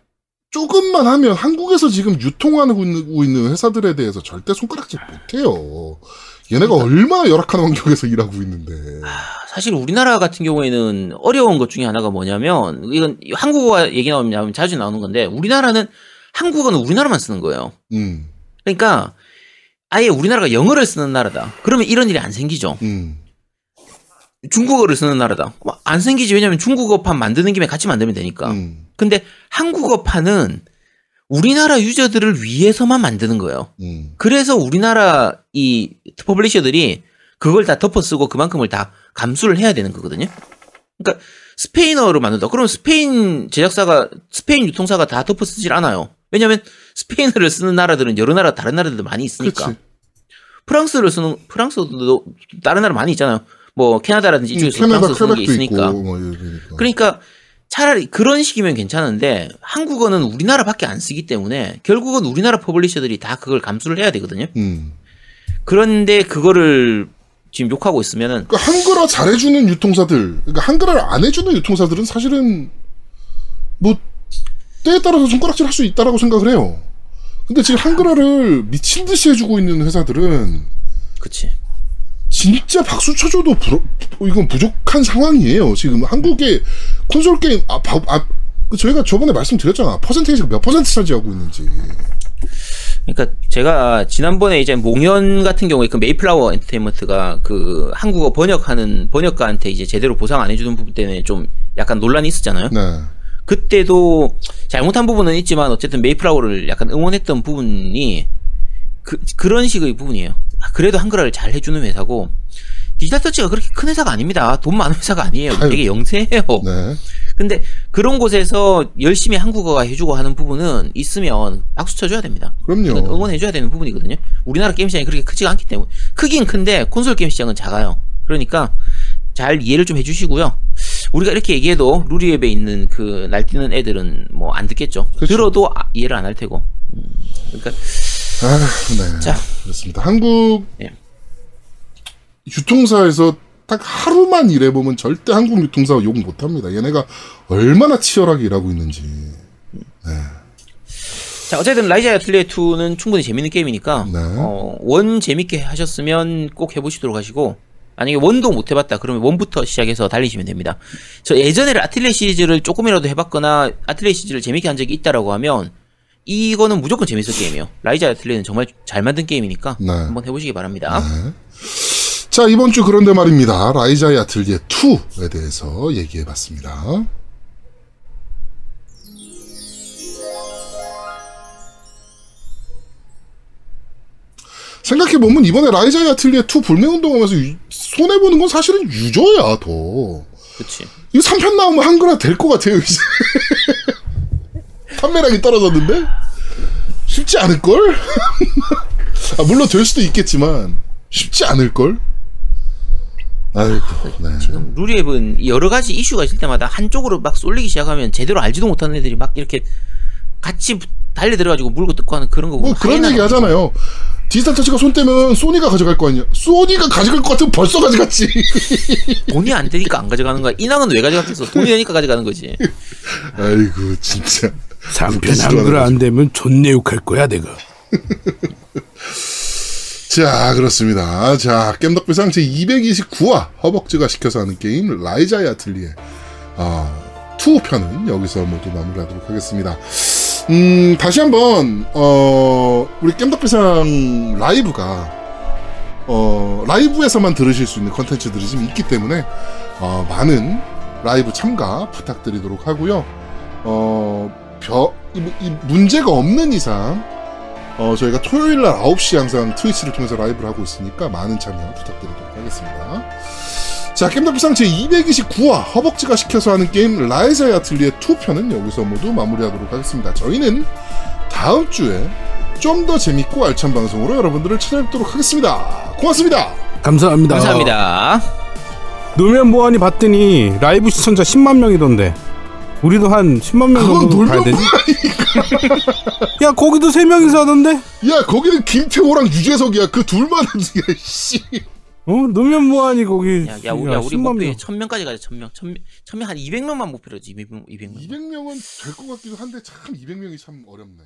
조금만 하면 한국에서 지금 유통하고 있는 회사들에 대해서 절대 손가락질 못해요. 얘네가 얼마나 열악한 환경에서 일하고 있는데. 사실 우리나라 같은 경우에는 어려운 것 중에 하나가 뭐냐면 이건 한국어 얘기 나오면 자주 나오는 건데 우리나라는 한국어는 우리나라만 쓰는 거예요. 음, 그러니까 아예 우리나라가 영어를 쓰는 나라다. 그러면 이런 일이 안 생기죠. 음, 중국어를 쓰는 나라다. 그럼 안 생기지. 왜냐면 중국어판 만드는 김에 같이 만들면 되니까. 음, 근데 한국어판은 우리나라 유저들을 위해서만 만드는 거예요. 음. 그래서 우리나라 이 publisher들이 그걸 다 덮어쓰고 그만큼을 다 감수를 해야 되는 거거든요. 그러니까 스페인어로 만든다. 그럼 스페인 제작사가 스페인 유통사가 다 덮어쓰질 않아요. 왜냐하면 스페인어를 쓰는 나라들은 여러 나라 다른 나라들도 많이 있으니까. 그치. 프랑스를 쓰는 프랑스도 다른 나라 많이 있잖아요. 뭐 캐나다라든지 이쪽에서 캐나다 프랑스 쓰는 게 있으니까. 뭐. 그러니까 차라리 그런 식이면 괜찮은데 한국어는 우리나라밖에 안 쓰기 때문에 결국은 우리나라 publisher들이 다 그걸 감수를 해야 되거든요. 음, 그런데 그거를 지금 욕하고 있으면은 그러니까 한글화 잘해주는 유통사들, 그러니까 한글화를 안 해주는 유통사들은 사실은 뭐 때에 따라서 손가락질 할 수 있다라고 생각을 해요. 근데 지금 한글화를 미친 듯이 해주고 있는 회사들은 그치. 진짜 박수 쳐줘도 부러, 이건 부족한 상황이에요. 지금 한국의 콘솔 게임 아, 바, 아그 저희가 저번에 말씀드렸잖아. 퍼센테이지가 몇 퍼센트 차지하고 있는지. 그러니까 제가 지난번에 이제 몽연 같은 경우에 그 메이플라워 엔터테인먼트가 그 한국어 번역하는 번역가한테 이제 제대로 보상 안 해주는 부분 때문에 좀 약간 논란이 있었잖아요. 네. 그때도 잘못한 부분은 있지만 어쨌든 메이플라워를 약간 응원했던 부분이 그 그런 식의 부분이에요. 그래도 한글화를 잘 해주는 회사고 디지털 터치가 그렇게 큰 회사가 아닙니다. 돈 많은 회사가 아니에요. 아유. 되게 영세해요. 네. 근데 그런 곳에서 열심히 한국어화 해주고 하는 부분은 있으면 박수 쳐줘야 됩니다. 그럼요. 응원해줘야 되는 부분이거든요. 우리나라 게임 시장이 그렇게 크지가 않기 때문에 크긴 큰데 콘솔 게임 시장은 작아요. 그러니까 잘 이해를 좀 해주시고요. 우리가 이렇게 얘기해도 루리웹에 있는 그 날뛰는 애들은 뭐 안 듣겠죠. 그렇죠. 들어도 아- 이해를 안 할 테고. 음, 그러니까 아, 네. 자. 그렇습니다. 한국 예. 유통사에서 딱 하루만 일해보면 절대 한국 유통사 욕 못합니다. 얘네가 얼마나 치열하게 일하고 있는지. 자 어쨌든 라이자 야틀리에 2는 충분히 재밌는 게임이니까 네. 어, 원 재밌게 하셨으면 꼭 해보시도록 하시고 만약에 원도 못 해봤다 그러면 원부터 시작해서 달리시면 됩니다. 저 예전에 아틀레 시리즈를 조금이라도 해봤거나 아틀레 시리즈를 재밌게 한 적이 있다라고 하면 이거는 무조건 재밌을 게임이에요. 라이자 아틀레는 정말 잘 만든 게임이니까 네. 한번 해보시기 바랍니다. 자, 이번 주 그런데 말입니다. 라이자의 아틀리에 2에 대해서 얘기해봤습니다. 생각해보면 이번에 라이자의 아틀리에 2 불매운동하면서 유- 손해보는 건 사실은 유저야, 더. 그렇지. 이거 3편 나오면 한글화 될 것 같아요, 이제. 판매량이 떨어졌는데? 쉽지 않을 걸? 아, 물론 될 수도 있겠지만, 쉽지 않을 걸? 아이고, 네. 지금 루리앱은 여러 가지 이슈가 있을 때마다 한쪽으로 막 쏠리기 시작하면 제대로 알지도 못하는 애들이 막 이렇게 같이 달려 들어가지고 물고 뜯고 하는 그런 거뭐 그런 얘기 하잖아요. 디지털 터치가 손 떼면 소니가 가져갈 거 아니야. 소니가 가져갈 것 같으면 벌써 가져갔지. 돈이 안 되니까 안 가져가는 거야. 인왕은 왜 가져갔겠어? 돈이 되니까 가져가는 거지. 아이고, 진짜. 3편 한글 안 되면 존내 욕할 거야 내가. 자, 그렇습니다. 자, 겜덕비상 제 229화 허벅지가 시켜서 하는 게임 라이자의 아틀리에 아, 2편은 여기서 모두 마무리하도록 하겠습니다. 음, 다시 한번 어, 우리 겜덕비상 라이브가 어, 라이브에서만 들으실 수 있는 컨텐츠들이 좀 있기 때문에 어, 많은 라이브 참가 부탁드리도록 하고요. 어, 벼, 이, 이 문제가 없는 이상 어, 저희가 토요일 날 9시 항상 트위치를 통해서 라이브를 하고 있으니까 많은 참여 부탁드리도록 하겠습니다. 자, 겜덕비상 제 229화 허벅지가 시켜서 하는 게임 라이자의 아틀리에 2편은 여기서 모두 마무리하도록 하겠습니다. 저희는 다음 주에 좀 더 재밌고 알찬 방송으로 여러분들을 찾아뵙도록 하겠습니다. 고맙습니다. 감사합니다. 감사합니다. 노면 보안이 봤더니 라이브 시청자 10만 명이던데. 우리도 한 10만 명 그건 정도 가야 놀면 되지? 야 거기도 세 명이서 하던데? 야, 거기는 김태호랑 유재석이야. 그 둘만 하지, 야, 씨. 어 노면 보안이 거기 야, 야, 우리, 야, 우리 10만 목표 명. 1000명까지 가자. 1000명. 1000명, 1000명 한 200명만 목표로지. 200명. 200명. 200명은 될 것 같기도 한데 참 200명이 참 어렵네.